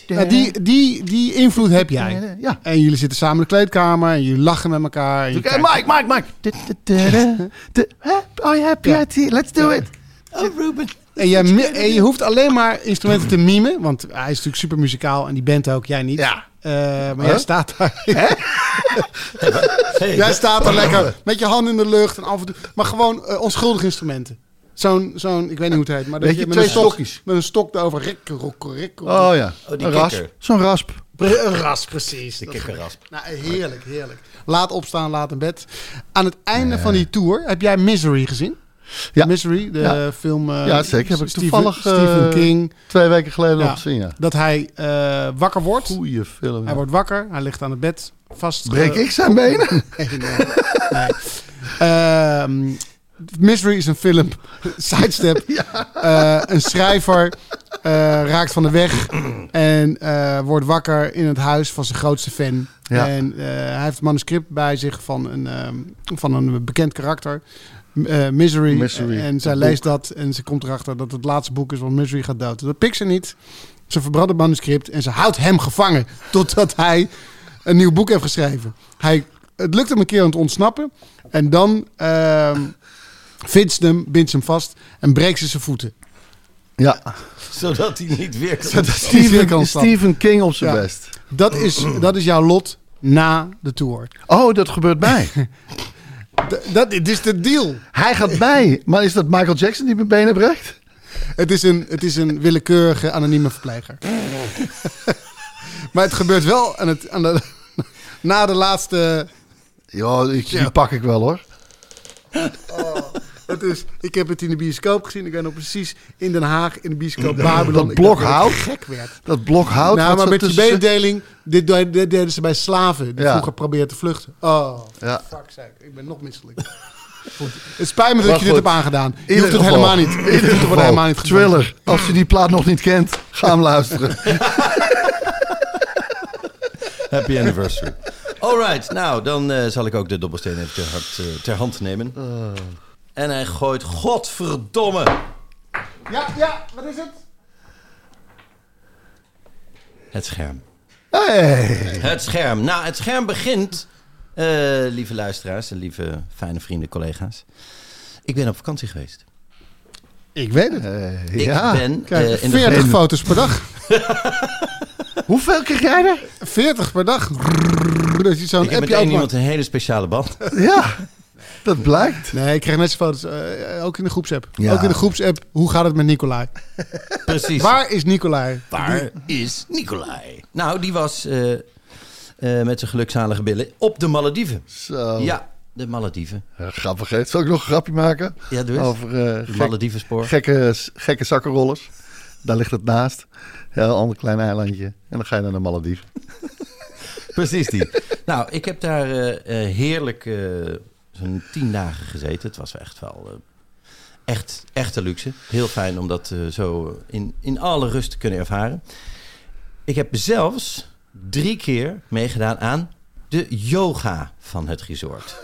Nou, die, die, die invloed heb jij. Ja. En jullie zitten samen in de kleedkamer en jullie lachen met elkaar. En Mike, Mike, Mike. [LAUGHS] Oh ja, PIT, let's do it. Oh, Ruben. En je, mi- en je hoeft alleen maar instrumenten te mimen. Want hij is natuurlijk super muzikaal en die band ook, jij niet. Ja. Eh, maar jij staat daar. [LAUGHS] jij staat daar lekker met je hand in de lucht en af en toe. Maar gewoon eh, onschuldige instrumenten. Zo'n, zo'n, ik weet niet hoe het heet, maar dat je, met twee een stok, stokjes. met een stok erover. Rikker, rokker, rikker. Oh ja, Oh, die een rasp. kikker. Zo'n rasp. Een ras, precies. De Dat- kikkerrasp. Nou, heerlijk, heerlijk. Laat opstaan, laat in bed. Aan het einde van die tour heb jij Misery gezien? Ja. Misery, de Ja. film. eh, Ja, zeker. Heb ik Stephen- toevallig, eh, Stephen King. Twee weken geleden Ja. nog gezien, ja. Dat hij eh, wakker wordt. Goeie film. Hij ja. wordt wakker, hij ligt aan het bed vast. Breek ik zijn benen? [LAUGHS] Nee, nee. nee. Ehm, Misery is een film. [LAUGHS] Sidestep. [LAUGHS] Eh, een schrijver eh, raakt van de weg en eh, wordt wakker in het huis van zijn grootste fan. Ja. En hij heeft een manuscript bij zich van een, ehm, van een bekend karakter. Misery. Misery, En zij leest dat en ze komt erachter dat het laatste boek is, want Misery gaat dood. Dat pikt ze niet. Ze verbrandt het manuscript en ze houdt hem gevangen [LAUGHS] totdat hij een nieuw boek heeft geschreven. Hij, het lukt hem een keer om te ontsnappen en dan ehm vindt ze hem, bindt ze hem vast en breekt ze zijn voeten. Ja. Zodat hij niet weer kan. Niet weer Stephen, kan stappen. Stephen King op zijn Ja. best. Dat is, dat is jouw lot na de tour. Oh, dat gebeurt mij. [LAUGHS] D- dat, dit is de deal. Hij gaat bij. Maar is dat Michael Jackson die mijn benen breekt? Het is een, het is een willekeurige anonieme verpleger. [LAUGHS] maar het gebeurt wel aan het, aan de, [LAUGHS] na de laatste Ja, ik, die Ja. pak ik wel hoor. Het is, ik heb het in de bioscoop gezien. Ik ben nog precies in Den Haag in de bioscoop Babylon. dat Ik blok dacht dat hout? ik gek werd. Dat blok hout. nou, maar met die mededeling, dit, dit deden ze bij slaven die Ja. vroeger probeerden te vluchten. Oh, Ja. fuck zeg, ik ben nog misselijk. [LAUGHS] Goed. Het spijt me dat Maar je dit goed. heb aangedaan. Je hoeft het helemaal niet. Je ieder hoeft het helemaal niet gedaan. Thriller. Als je die plaat nog niet kent, ga hem luisteren. [LAUGHS] Happy anniversary. Alright, nou dan eh, zal ik ook de dobbelsteen even ter, hart, eh, ter hand nemen. En hij gooit, godverdomme, Ja, ja, wat is het? het scherm. Hey. Het scherm. Nou, het scherm begint, eh, lieve luisteraars en lieve fijne vrienden, collega's. Ik ben op vakantie geweest. Ik weet het. Eh, Ik ja. ben Kijk, eh, in de 40 foto's per dag. [LAUGHS] Hoeveel kreeg jij er? 40 per dag. Dat je zo'n Ik heb met één iemand een hele speciale band. Ja, dat blijkt. Nee, ik kreeg net z'n foto's. eh, ook in de groepsapp. Ja. Ook in de groepsapp. Hoe gaat het met Nicolai? Precies. Waar is Nicolai? Waar is Nicolai? Nou, die was eh, eh, met zijn gelukzalige billen op de Malediven. Zo. Ja, de Malediven. Grappig, hè? Zal ik nog een grapje maken? Ja, doe eens. Over eh, De gek- Maledivenspoor. gekke, gekke zakkenrollers. Daar ligt het naast. Heel ander klein eilandje. En dan ga je naar de Malediven. [LAUGHS] Precies die. nou, ik heb daar heerlijk zo'n tien dagen gezeten. Het was echt wel eh, echt, echte luxe. Heel fijn om dat eh, zo in, in alle rust te kunnen ervaren. Ik heb zelfs drie keer meegedaan aan de yoga van het resort. [LAUGHS]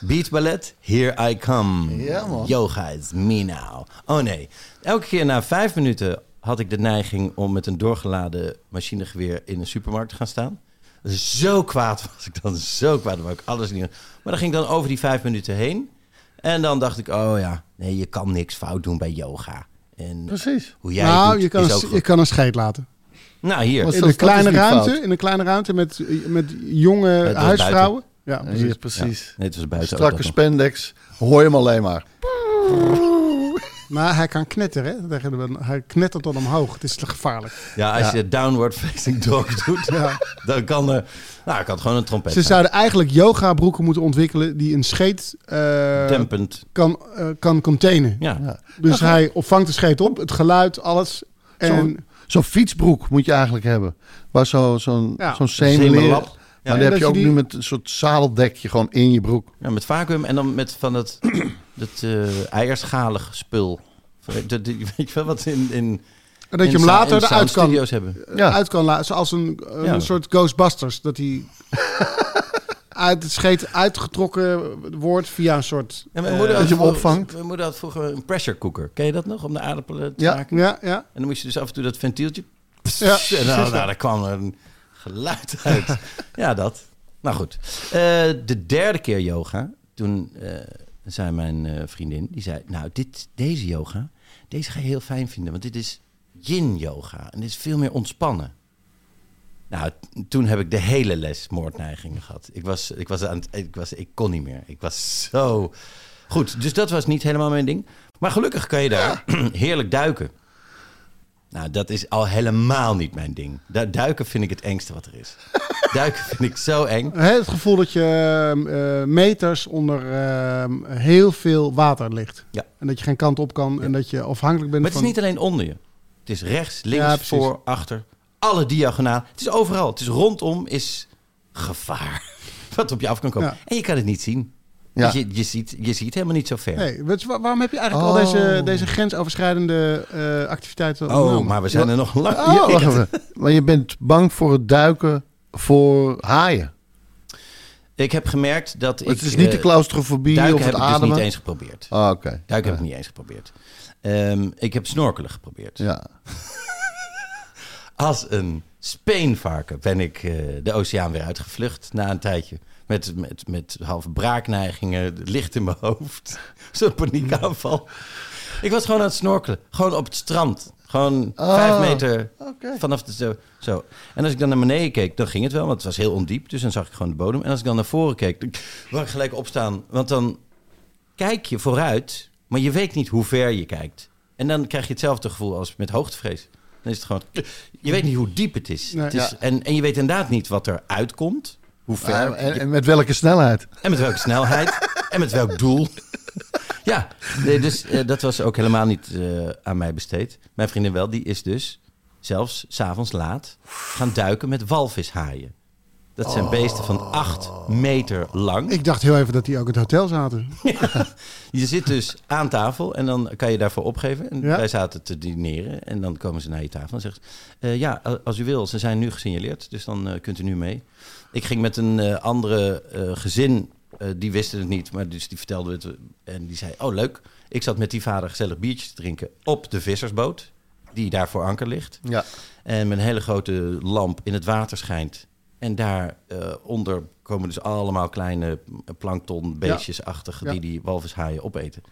Beach ballet, here I come. Ja, man. Yoga is me now. Oh nee. Elke keer na vijf minuten had ik de neiging om met een doorgeladen machinegeweer in een supermarkt te gaan staan. Zo kwaad was ik dan, zo kwaad. Dan wou ik alles niet. Maar dan ging ik dan over die vijf minuten heen. En dan dacht ik, oh ja, nee, je kan niks fout doen bij yoga. En Precies. hoe jij nou, doet, je kan, is een, je kan een scheet laten. Nou, hier. In dat- een dat kleine ruimte, fout. in een kleine ruimte met, met jonge huisvrouwen. Ja, Ja, precies. precies. Nee, het was buiten. Strakke dat spandex. Hoor je hem alleen maar. Maar hij kan knetteren. Hè? Hij knettert tot omhoog. Het is te gevaarlijk. Ja, als Ja. je downward facing dog [LAUGHS] doet, dan kan er... Nou, ik had gewoon een trompet. Ze zijn. zouden eigenlijk yoga broeken moeten ontwikkelen die een scheet eh, Dempend. kan, eh, kan containen. Ja. Ja. Dus hij opvangt de scheet op, het geluid, alles. En Zo'n zo'n fietsbroek moet je eigenlijk hebben. Waar zo- zo'n Ja. zo'n semelap. Ja, maar en die heb je je ook die- nu met een soort zadeldekje gewoon in je broek. Ja, met vacuüm en dan met van dat, dat eh, eierschalig spul. De- [LAUGHS] weet je wel wat in, in, en dat je hem later eruit kan, hebben. Ja. uit kan laten. Zoals een, een Ja. soort Ghostbusters. Dat hij [LAUGHS] uit het scheet uitgetrokken wordt via een soort... En mijn eh, moeder, dat had je hem vroeger- opvangt. Mijn moeder had vroeger een pressure cooker. Ken je dat nog? Om de aardappelen te Ja. maken. ja, ja. En dan moest je dus af en toe dat ventieltje... Ja. [LAUGHS] En dan, nou, daar kwam er een geluid uit. ja, dat. Nou goed. Eh, de derde keer yoga. Toen zei mijn eh, vriendin... Die zei, nou, dit, deze yoga... Deze ga je heel fijn vinden. Want dit is yin yoga. En dit is veel meer ontspannen. Nou, toen heb ik de hele les moordneigingen gehad. Ik, was, ik, was aan het, ik, was, ik kon niet meer. Ik was zo... Goed, dus dat was niet helemaal mijn ding. Maar gelukkig kan je daar [CLEARS THROAT] heerlijk duiken. Nou, dat is al helemaal niet mijn ding. Du- duiken vind ik het engste wat er is. [LAUGHS] duiken vind ik zo eng. Het gevoel dat je eh, meters onder eh, heel veel water ligt. Ja. En dat je geen kant op kan en dat je afhankelijk bent Maar het van... is niet alleen onder je. Het is rechts, links, Ja, voor, achter. Alle diagonaal. Het is overal. Het is rondom is gevaar. [LAUGHS] Wat op je af kan komen. En je kan het niet zien. Ja. Je, je, ziet, je ziet helemaal niet zo ver. Nee, waarom heb je eigenlijk Oh. al deze, deze grensoverschrijdende eh, activiteiten Oh, maar we zijn er nog lang. Oh, wacht even. [LAUGHS] Maar je bent bang voor het duiken voor haaien. Ik heb gemerkt dat ik... het is niet de eh, claustrofobie Duiken of heb het ik dus niet eens geprobeerd. Ah, oké. Duiken heb ik niet eens geprobeerd. Ehm, ik heb snorkelen geprobeerd. Ja. [LAUGHS] Als een speenvarken ben ik eh, de oceaan weer uitgevlucht na een tijdje. Met, met, met halve braakneigingen, licht in mijn hoofd. [LAUGHS] Zo'n paniekaanval. Ik was gewoon aan het snorkelen. Gewoon op het strand. Gewoon Oh, vijf meter vanaf de zo, zo. En als ik dan naar beneden keek, dan ging het wel. Want het was heel ondiep. Dus dan zag ik gewoon de bodem. En als ik dan naar voren keek, dan [LAUGHS] wou ik gelijk opstaan. Want dan kijk je vooruit, maar je weet niet hoe ver je kijkt. En dan krijg je hetzelfde gevoel als met hoogtevrees. Dan is het gewoon... [LAUGHS] Je weet niet hoe diep het is. Nee. het is Ja. en, en je weet inderdaad niet wat er uitkomt. Hoe ver. En, en, en met welke snelheid? En met welke snelheid. [LAUGHS] en met welk doel. ja, nee, dus eh, dat was ook helemaal niet eh, aan mij besteed. Mijn vriendin wel, die is dus zelfs s'avonds laat gaan duiken met walvishaaien. Dat zijn beesten van acht meter lang. Ik dacht heel even dat die ook in het hotel zaten. [LAUGHS] Je zit dus aan tafel en dan kan je daarvoor opgeven. En Ja. wij zaten te dineren en dan komen ze naar je tafel en zeggen ze... eh, ja, als u wil, ze zijn nu gesignaleerd, dus dan kunt u nu mee. Ik ging met een eh, andere eh, gezin, eh, die wisten het niet, maar dus die vertelde het. En die zei, oh leuk, ik zat met die vader gezellig biertjes te drinken op de vissersboot. Die daar voor anker ligt. Ja. En met een hele grote lamp in het water schijnt. En daaronder onder komen dus allemaal kleine planktonbeestjes-achtige Ja. die die walvishaaien opeten.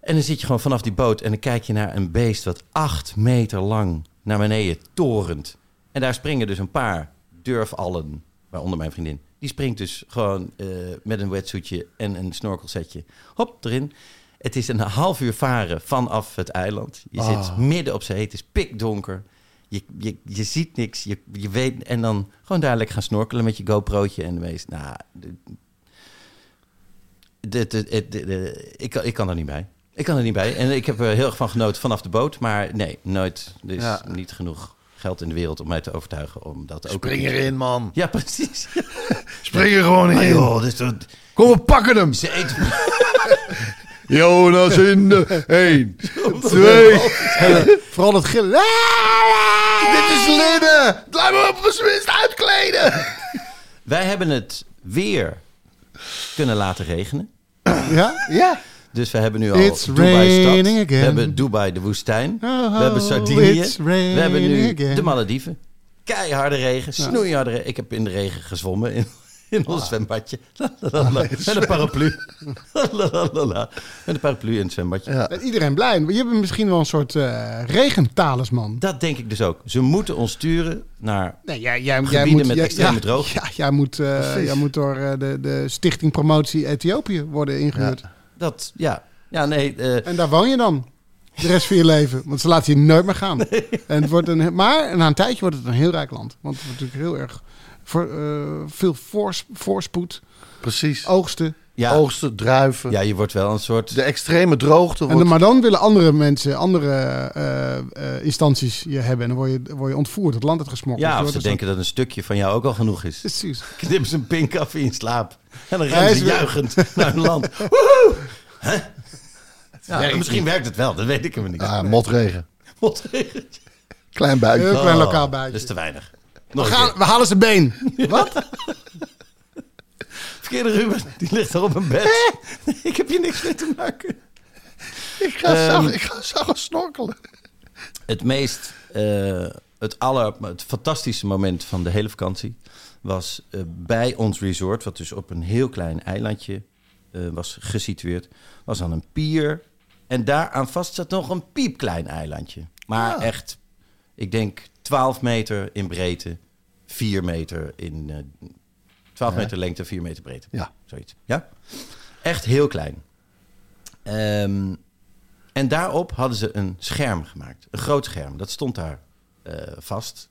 En dan zit je gewoon vanaf die boot en dan kijk je naar een beest wat acht meter lang naar beneden torent. En daar springen dus een paar durfallen, waaronder mijn vriendin. Die springt dus gewoon eh, met een wetsuitje en een snorkelsetje. Hop, erin. Het is een half uur varen vanaf het eiland. Je zit midden op zee, het is pikdonker. Je, je, je ziet niks, je, je weet... En dan gewoon lekker gaan snorkelen met je GoPro'tje en de meest... Nou, de, ik, kan- ik kan er niet bij. Ik kan er niet bij. En ik heb er heel erg van genoten vanaf de boot. Maar nee, nooit. Er is Ja. niet genoeg geld in de wereld om mij te overtuigen om dat ook... Spring erin, man. Ja, precies. [LAUGHS] Spring er gewoon in. joh, dus dat, Kom, we pakken hem. ze eten... [LAUGHS] Jonas in de 1, 2. Vooral het gillen. Dit is linnen. Laat me op mijn minst uitkleden. Wij hebben het weer kunnen laten regenen. Ja? Ja. Dus we hebben nu al It's Dubai raining stad. again. We hebben Dubai de woestijn. Oh, we hebben Sardinië. We hebben nu again. de Malediven. Keiharde regen, snoeiharde regen. Ik heb in de regen gezwommen in, [LAUGHS] in ons zwembadje. [LAUGHS] La, la, la. Met een paraplu. [LAUGHS] Met een paraplu in het zwembadje. Ja. En Iedereen blij. Je hebt misschien wel een soort eh regentalisman. Dat denk ik dus ook. Ze moeten ons sturen naar... Nee, jij, jij, Gebieden jij moet, met jij- extreme ja, droogte. Ja, jij moet, eh, jij moet door eh, de, de Stichting Promotie Ethiopië worden ingehuurd. Dat, ja. Ja, nee. eh, En daar woon je dan. De rest van je leven. Want ze laten je nooit meer gaan. En het wordt een, maar na een tijdje wordt het een heel rijk land. Want het wordt natuurlijk heel erg voor, eh, veel voors, voorspoed, Precies. oogsten. Ja, Oogsten, druiven. ja, je wordt wel een soort... De extreme droogte En wordt... dan, maar dan willen andere mensen, andere eh, eh, instanties je hebben. En dan word je, word je ontvoerd, het land uit gesmokkeld. Ja, of ze denken dat een stukje van jou ook al genoeg is. Precies. [LAUGHS] Knip ze een pink af in slaap. En dan is ze juichend [LAUGHS] naar hun land. Woehoe! Hè? Ja, werkt misschien werkt het wel, dat weet ik helemaal niet. Ah, motregen. [LAUGHS] Motregen. Klein buikje. Heel klein Oh, lokaal Dat buitje. is te weinig. We, Nog gaan, we halen zijn been. Wat? Verkeerde Ruben, die ligt er op een bed. ik heb hier niks mee te maken. Ik ga, zo, ik ga snorkelen. Het meest, eh, het aller, het fantastische moment van de hele vakantie was eh, bij ons resort, wat dus op een heel klein eilandje eh, was gesitueerd, was aan een pier. En daaraan vast zat nog een piepklein eilandje. Maar echt, ik denk 12 meter in breedte, 4 meter in 12 Ja. meter lengte, 4 meter breedte. Ja. Zoiets. Ja? Echt heel klein. Ehm, en daarop hadden ze een scherm gemaakt. Een groot scherm. Dat stond daar eh, vast.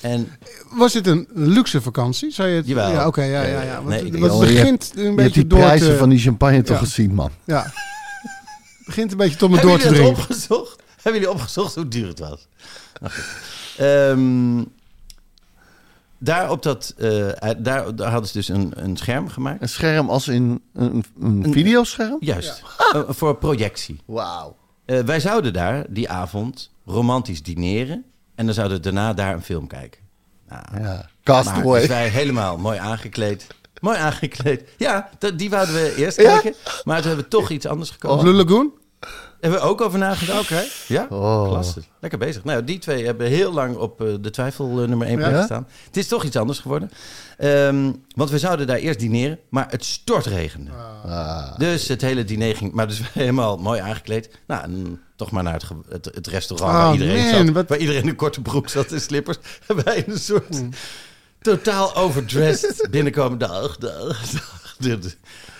En Was dit een luxe vakantie? Zou je het... Jawel. Ja, oké, ja, ja, Eh, ja. Want, nee, het je begint een Je hebt beetje die door prijzen te... van die champagne toch Ja. gezien, man. [LAUGHS] Ja. Het begint een beetje tot me door te dringen. opgezocht? Hebben jullie opgezocht hoe duur het was? Goed. Daar, op dat, eh, daar, daar hadden ze dus een, een scherm gemaakt. Een scherm als in een, een Een- videoscherm? Juist, [LAUGHS] Eh, voor projectie. Wauw. Eh, wij zouden daar die avond romantisch dineren. En dan zouden we daarna daar een film kijken. Nou, Ja. Castaway. dus wij helemaal mooi aangekleed. Mooi aangekleed. Ja, dat, die wouden we eerst Ja? kijken. Maar toen hebben we toch iets anders gekozen. Blue Lagoon? Hebben we ook over nagedacht. Oké. Ja, Oh. klasse. Lekker bezig. Nou, die twee hebben heel lang op eh, de twijfel eh, nummer 1 plek Ja? gestaan. Het is toch iets anders geworden. Ehm, want we zouden daar eerst dineren, maar het stortregende. Ah. Dus het hele diner ging... Maar dus [LAUGHS] helemaal mooi aangekleed. Nou, en toch maar naar het, het, het restaurant Oh, waar iedereen man, zat. wat- Waar iedereen in een korte broek zat en slippers. En [LAUGHS] wij in een soort totaal overdressed binnenkomen. Dag, dag, dag.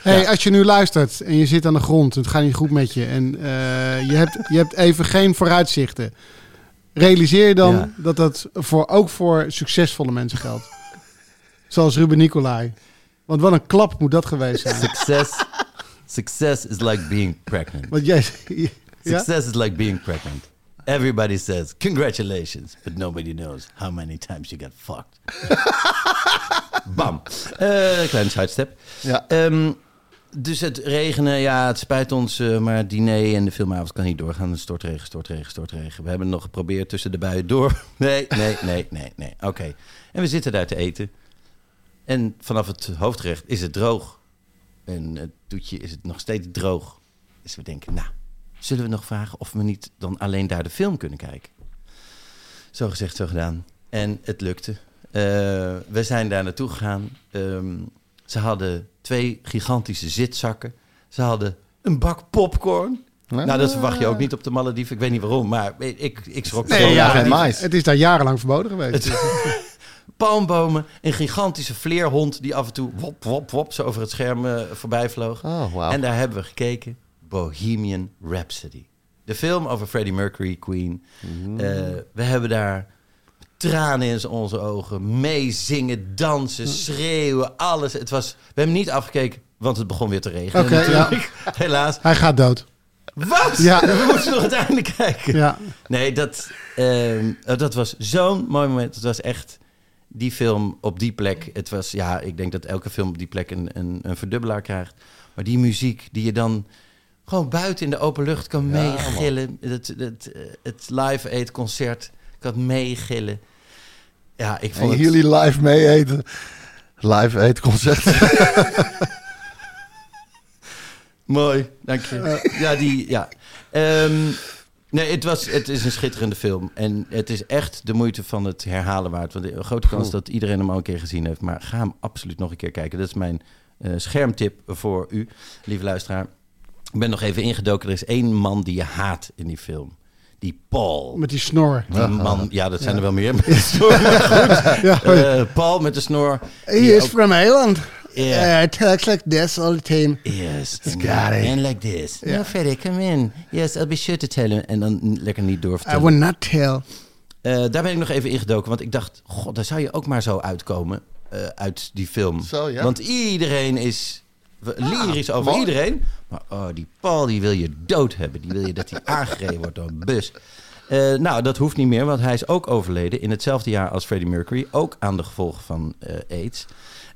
Hey, Ja. als je nu luistert en je zit aan de grond, het gaat niet goed met je en eh, je, hebt, je hebt even geen vooruitzichten. Realiseer je dan Ja. dat dat voor, ook voor succesvolle mensen geldt. Zoals Ruben Nicolai. Want wat een klap moet dat geweest zijn. Success, success is like being pregnant. Want jij, ja? Success is like being pregnant. Everybody says congratulations, but nobody knows how many times you got fucked. [LAUGHS] Bam. Eh kleine sidestep. Ja. Ehm, dus het regenen, ja, het spijt ons, eh, maar het diner en de filmavond kan niet doorgaan. Stortregen, stortregen, stortregen. We hebben het nog geprobeerd tussen de buien door. [LAUGHS] Nee, nee, nee, nee, nee. Oké. En we zitten daar te eten. En vanaf het hoofdgerecht is het droog. En het toetje is het nog steeds droog. Dus we denken, nou, zullen we nog vragen of we niet dan alleen daar de film kunnen kijken? Zo gezegd, zo gedaan. En het lukte. Eh, we zijn daar naartoe gegaan. Ehm, ze hadden twee gigantische zitzakken. Ze hadden een bak popcorn. Nou, dat verwacht je ook niet op de Malediven. Ik weet niet waarom, maar ik, ik schrok Nee, zo. ja, geen het- mais. Het is daar jarenlang verboden geweest. [LAUGHS] Palmbomen, een gigantische vleerhond die af en toe wop, wop, wop zo over het scherm eh, voorbij vloog. Oh, wauw. En daar hebben we gekeken. Bohemian Rhapsody. De film over Freddie Mercury, Queen. Mm. Eh, we hebben daar tranen in onze ogen. Meezingen, dansen, schreeuwen, alles. Het was, we hebben niet afgekeken, want het begon weer te regenen Oké, natuurlijk. [LAUGHS] Helaas. Hij gaat dood. Wat? Ja. [LAUGHS] We moesten nog het einde kijken. Ja. Nee, dat, ehm, eh, dat was zo'n mooi moment. Het was echt die film op die plek. Het was, ja, ik denk dat elke film op die plek een, een, een verdubbelaar krijgt. Maar die muziek die je dan gewoon buiten in de open lucht kan meegillen. Het, het, eh, het live aid concert kan meegillen. Ja, ik En vond het... jullie live mee eten. Live eetconcert. [LAUGHS] Mooi, dank je. Ja, die, ja. Ehm, nee, het, was, het is een schitterende film. En het is echt de moeite van het herhalen waard. Want een grote kans dat iedereen hem al een keer gezien heeft. Maar ga hem absoluut nog een keer kijken. Dat is mijn eh, schermtip voor u, lieve luisteraar. Ik ben nog even ingedoken. Er is één man die je haat in die film. Die Paul. Met die snor. Die man, ja, dat zijn er wel meer. Met [LAUGHS] de snor, maar goed. [LAUGHS] Ja. Eh, Paul met de snor. He is ook- from Ireland. Yeah. Uh, talks like this all the time. Yes. It. and like this. No, Freddy, come in. Yes, I'll be sure to tell him. En dan lekker niet I doorvertellen. will not tell. Eh, daar ben ik nog even ingedoken. Want ik dacht, god, daar zou je ook maar zo uitkomen. eh, uit die film. Zo, ja. Want iedereen is lyrisch over mooi. iedereen. Maar oh, die Paul, die wil je dood hebben. Die wil je dat hij [LAUGHS] aangereden wordt door een bus. Eh, nou, dat hoeft niet meer, want hij is ook overleden in hetzelfde jaar als Freddie Mercury. Ook aan de gevolgen van eh, AIDS.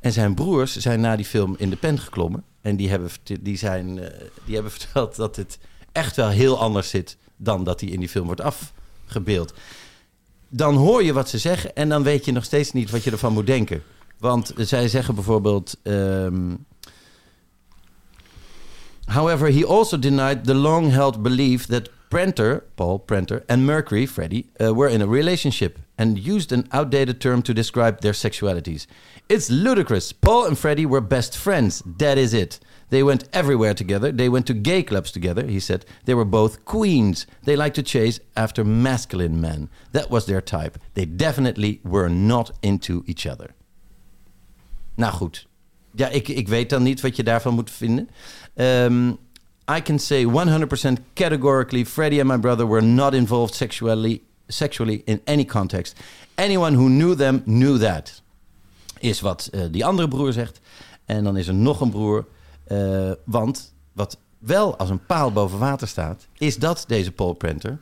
En zijn broers zijn na die film in de pen geklommen. En die hebben, die zijn, eh, die hebben [LAUGHS] verteld dat het echt wel heel anders zit dan dat hij in die film wordt afgebeeld. Dan hoor je wat ze zeggen en dan weet je nog steeds niet wat je ervan moet denken. Want zij zeggen bijvoorbeeld. ehm, However, he also denied the long held belief that Prenter, Paul Prenter, and Mercury, Freddie, uh, were in a relationship. and used an outdated term to describe their sexualities. It's ludicrous. Paul and Freddie were best friends. That is it. They went everywhere together. They went to gay clubs together, he said. They were both queens. They liked to chase after masculine men. That was their type. They definitely were not into each other. Nou goed. Ja, ik, ik weet dan niet wat je daarvan moet vinden. Um, I can say 100% categorically Freddie and my brother were not involved sexually, sexually in any context. Anyone who knew them knew that. Is wat uh, die andere broer zegt. En dan is er nog een broer. Uh, want wat wel als een paal boven water staat, is dat deze Paul Prenter.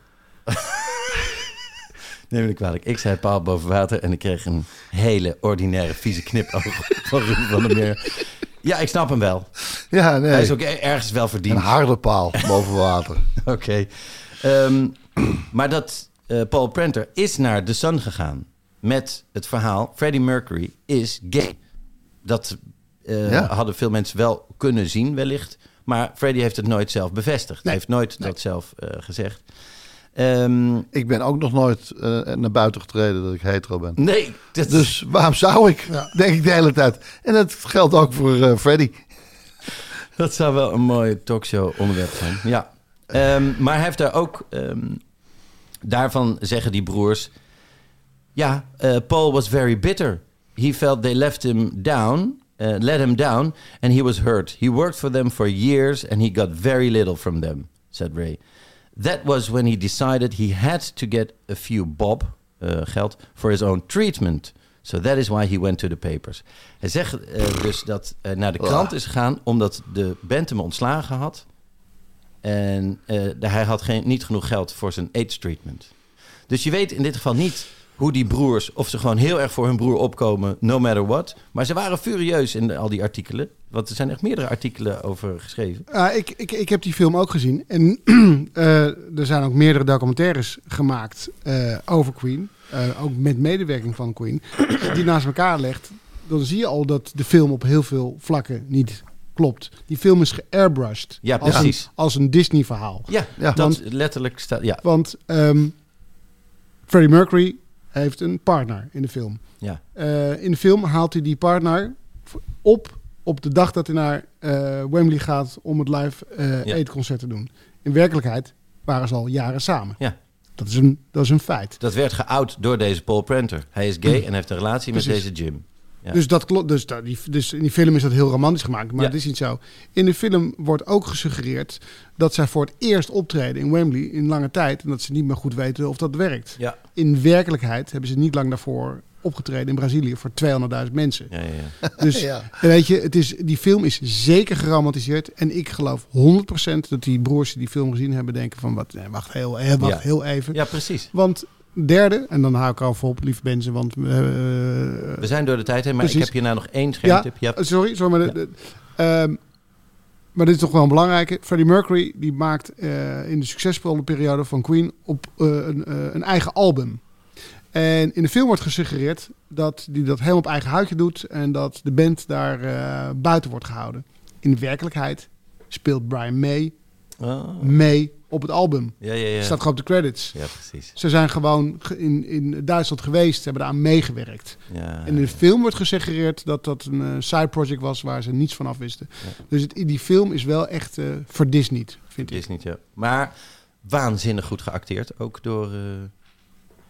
Neem me kwalijk. Ik zei paal boven water en ik kreeg een hele ordinaire vieze knipoog van van der Meer. Ja, ik snap hem wel. Ja, nee. Hij is ook ergens wel verdiend. Een harde paal boven water. [LAUGHS] Oké. Okay. Um, [CLEARS THROAT] maar dat uh, Paul Prenter is naar The Sun gegaan met het verhaal... Freddie Mercury is gay. Dat uh, ja. hadden veel mensen wel kunnen zien wellicht. Maar Freddie heeft het nooit zelf bevestigd. Nee. Hij heeft nooit nee. dat zelf uh, gezegd. Um, ik ben ook nog nooit uh, naar buiten getreden dat ik hetero ben. Nee. Dat... Dus waarom zou ik? Ja. Denk ik de hele tijd. En dat geldt ook voor uh, Freddy. Dat zou wel een mooi talkshow onderwerp zijn. Ja. Um, maar hij heeft daar ook... Um, daarvan zeggen die broers... Ja, uh, Paul was very bitter. He felt they left him down... Let him down and he was hurt. He worked for them for years and he got very little from them, said Ray. That was when he decided he had to get a few bob, uh, geld, for his own treatment. So that is why he went to the papers. Hij zegt uh, dus dat hij naar de krant is gegaan omdat de band hem ontslagen had. En uh, hij had geen, niet genoeg geld voor zijn AIDS treatment. Dus je weet in dit geval niet hoe die broers, of ze gewoon heel erg voor hun broer opkomen, no matter what. Maar ze waren furieus in al die artikelen. Want er zijn echt meerdere artikelen over geschreven. Uh, ik, ik, ik heb die film ook gezien. En uh, [CLEARS THROAT] er zijn ook meerdere documentaires gemaakt uh, over Queen. ook met medewerking van Queen. [CLEARS THROAT] die naast elkaar legt. Dan zie je al dat de film op heel veel vlakken niet klopt. Die film is geairbrushed. Ja, als precies. Een, als een Disney verhaal. Ja, ja. dat want, letterlijk staat... Ja. Want um, Freddie Mercury heeft een partner in de film. Ja. Uh, in de film haalt hij die partner op op de dag dat hij naar uh, Wembley gaat om het live uh, ja. eetconcert te doen. In werkelijkheid waren ze al jaren samen. Ja. Dat is een, dat is een feit. Dat werd geout door deze Paul Prenter. Hij is gay mm. en heeft een relatie Precies. met deze Jim. Ja. Dus, dat klopt. Dus, dat, die, dus in die film is dat heel romantisch gemaakt. Maar ja. het is niet zo. In de film wordt ook gesuggereerd dat zij voor het eerst optreden in Wembley in lange tijd. En dat ze niet meer goed weten of dat werkt. Ja. In werkelijkheid hebben ze niet lang daarvoor opgetreden in Brazilië voor 200.000 mensen. Ja, ja, ja. [LAUGHS] Dus [LAUGHS] ja. weet je, het is, die film is zeker geromantiseerd. En ik geloof 100% dat die broers die die film gezien hebben denken van... Wat, nee, wacht, heel, wacht ja. heel even. Ja, precies. Want derde, en dan hou ik al voor op, lieve mensen, want... Uh, We zijn door de tijd heen, maar precies. ik heb hierna nog één schermtip. Ja, sorry, sorry, maar... De, de, um, maar dit is toch wel een belangrijke. Freddie Mercury die maakt uh, in de succesvolle periode van Queen op uh, een, uh, een eigen album. En in de film wordt gesuggereerd dat hij dat helemaal op eigen huidje doet en dat de band daar uh, buiten wordt gehouden. In de werkelijkheid speelt Brian May oh. mee op het album. Ja, ja, ja. Staat gewoon op de credits. Ja, precies. Ze zijn gewoon in, in Duitsland geweest, hebben daar meegewerkt. Ja, en in de film wordt gesuggereerd dat dat een uh, side project was waar ze niets van af wisten. Ja. Dus het, die film is wel echt uh, voor Disney, vind ik. Disney, ja. Maar waanzinnig goed geacteerd, ook door... Uh...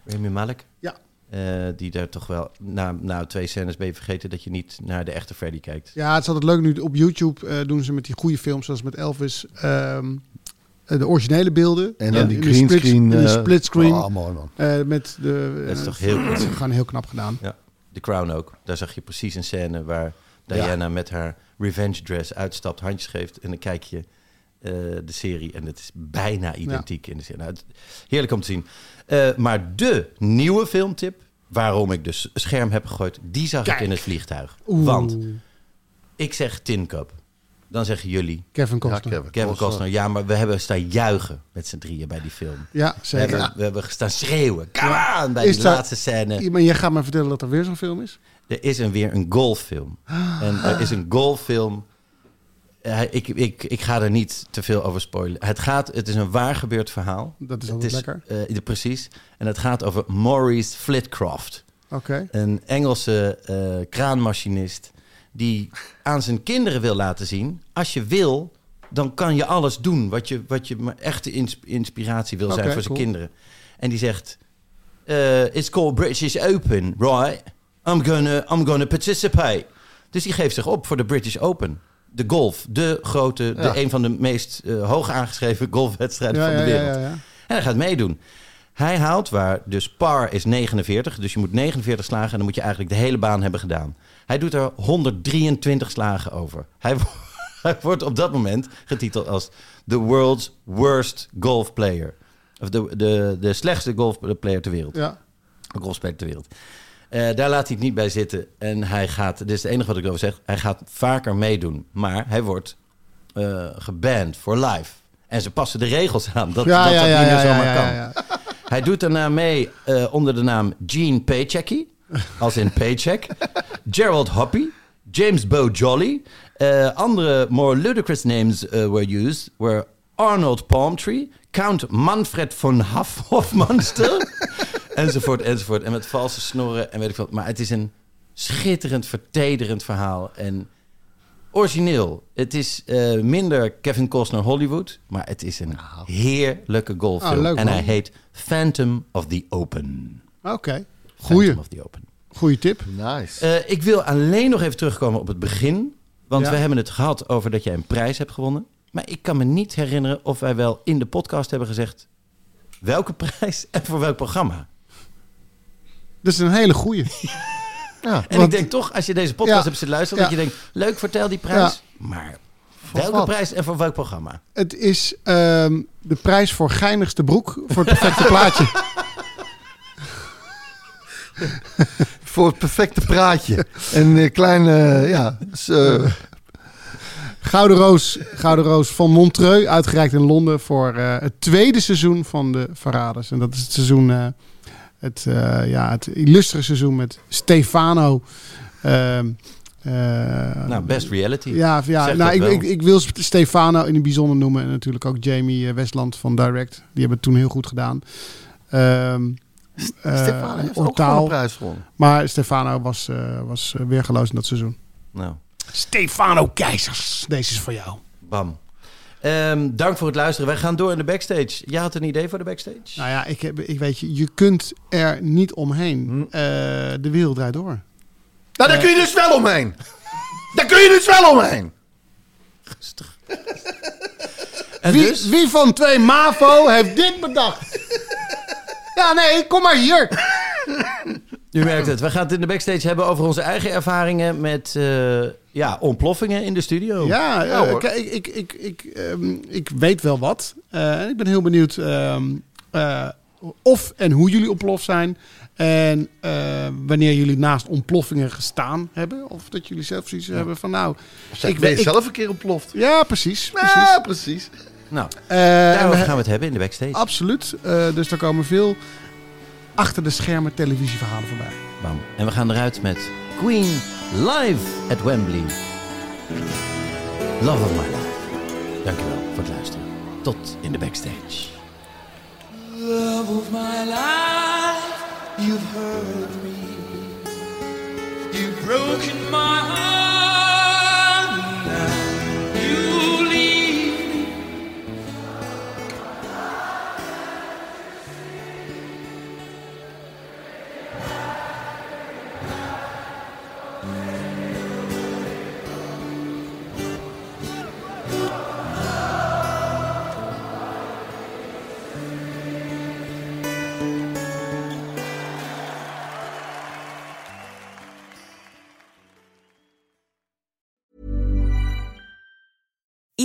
Remy Malek. Ja. Uh, die daar toch wel, na, na twee scènes ben je vergeten dat je niet naar de echte Freddy kijkt. Ja, het is altijd leuk nu op YouTube uh, doen ze met die goede films, zoals met Elvis, um, de originele beelden. En dan ja, die green split, screen. De split screen. Oh, mooi man. Uh, met de, dat is toch heel is gewoon heel knap gedaan. Ja, The Crown ook. Daar zag je precies een scène waar Diana ja. met haar revenge dress uitstapt, handjes geeft en dan kijk je de serie en het is bijna identiek ja. in de serie. Nou, heerlijk om te zien. Uh, maar de nieuwe filmtip, waarom ik dus scherm heb gegooid, die zag Kijk. ik in het vliegtuig. Oeh. Want ik zeg Tin Cup. Dan zeggen jullie Kevin Costner. Ja, Kevin, Kevin Costner. Ja, maar we hebben staan juichen met z'n drieën bij die film. Ja, We zeker. hebben, we hebben gestaan schreeuwen. Come on, bij Is die laatste scène. Maar jij gaat me vertellen dat er weer zo'n film is? Er is een, weer een golffilm. En er is een golffilm. Ik, ik, ik ga er niet te veel over spoilen. Het, gaat, het is een waar gebeurd verhaal. Dat is altijd lekker. eh, precies. En het gaat over Maurice Flitcroft. Oké. Een Engelse eh, kraanmachinist die aan zijn kinderen wil laten zien... als je wil, dan kan je alles doen wat je, wat je maar echte ins- inspiratie wil zijn voor zijn cool. kinderen. En die zegt, eh, it's called British Open, right? I'm gonna, I'm gonna participate. Dus die geeft zich op voor de British Open. De golf, de grote, de, een van de meest eh, hoog aangeschreven golfwedstrijden Ja, van de wereld. ja, ja. En hij gaat meedoen. Hij haalt waar, dus par is 49, dus je moet 49 slagen en dan moet je eigenlijk de hele baan hebben gedaan. Hij doet er 123 slagen over. Hij, [LAUGHS] hij wordt op dat moment getiteld als the world's worst golf player. Of de, de, de slechtste golfplayer ter wereld. Ja. Golfspeler ter wereld. Eh, daar laat hij het niet bij zitten. En hij gaat, dit is het enige wat ik erover zeg, hij gaat vaker meedoen. Maar hij wordt eh geband voor life. En ze passen de regels aan. Dat Ja, dat, ja, dat ja, niet meer ja, zomaar ja, kan. Hij doet daarna mee eh, onder de naam Gene Paychecky, als in Paycheck. Gerald Hoppy, James Bo Jolly. Andere more ludicrous names were used were Arnold Palmtree, Count Manfred von Hoff, Hofmanster, enzovoort, enzovoort. En met valse snorren en weet ik wat. Maar het is een schitterend, vertederend verhaal. En origineel. Het is eh, minder Kevin Costner Hollywood, maar het is een heerlijke golffilm. Ah, leuk, en hij heet Phantom of the Open. Oké. Goeie. Phantom of the Open. Goeie tip. Nice. Eh, ik wil alleen nog even terugkomen op het begin. Want Ja. we hebben het gehad over dat jij een prijs hebt gewonnen. Maar ik kan me niet herinneren of wij wel in de podcast hebben gezegd... welke prijs en voor welk programma. Dat is een hele goeie. [LAUGHS] ja. En Want- ik denk toch, als je deze podcast Ja. hebt zitten luisteren... Ja. dat je denkt, leuk, vertel die prijs. Maar welke wat? prijs en voor welk programma? Het is ehm, de prijs voor geinigste broek voor het perfecte [LAUGHS] plaatje. Voor het perfecte praatje. Een eh, kleine, ja. s- eh, [LAUGHS] Gouden Roos, Gouden Roos van Montreux, uitgereikt in Londen voor eh, het tweede seizoen van de Verraders. En dat is het seizoen, eh, het, eh, ja, het illustre seizoen met Stefano. ehm, eh, Nou, best reality. Ja, ja nou, ik, ik, ik wil Stefano in het bijzonder noemen. En natuurlijk ook Jamie eh, Westland van Direct. Die hebben het toen heel goed gedaan. Ehm eh, Stefano heeft ook Ortaal. gewoon een prijs gewonnen. Maar Stefano was, eh was weergeloos in dat seizoen. Nou, Stefano Keizers, deze is voor jou. bam. Ehm, dank voor het luisteren. Wij gaan door in de backstage. Jij had een idee voor de backstage? Nou ja, ik, heb, ik weet je, je kunt er niet omheen. Eh, de wereld draait door. Nou, daar kun je dus wel omheen. [LAUGHS] Daar kun je dus wel omheen. [LAUGHS] En Wie, dus? wie van twee MAVO heeft dit bedacht? ja, nee, kom maar hier. U merkt het. We gaan het in de backstage hebben over onze eigen ervaringen met eh, ja, ontploffingen in de studio. Ja, Ja, eh, kijk, ik, ik, ik, ik, ehm, ik weet wel wat. Eh, en ik ben heel benieuwd ehm, eh, of en hoe jullie ontploft zijn. En eh, wanneer jullie naast ontploffingen gestaan hebben. Of dat jullie zelf zoiets hebben van nou... Ik ben je ik- zelf een keer ontploft. Ja, precies. precies. Ja, precies. Nou, Eh, en daarover we- gaan we het hebben in de backstage. Absoluut. Eh, dus er komen veel achter de schermen televisieverhalen voorbij. Bam. En we gaan eruit met Queen live at Wembley. Love of my life. Dankjewel voor het luisteren. Tot in de backstage. love of my life, you've hurt me. You've broken my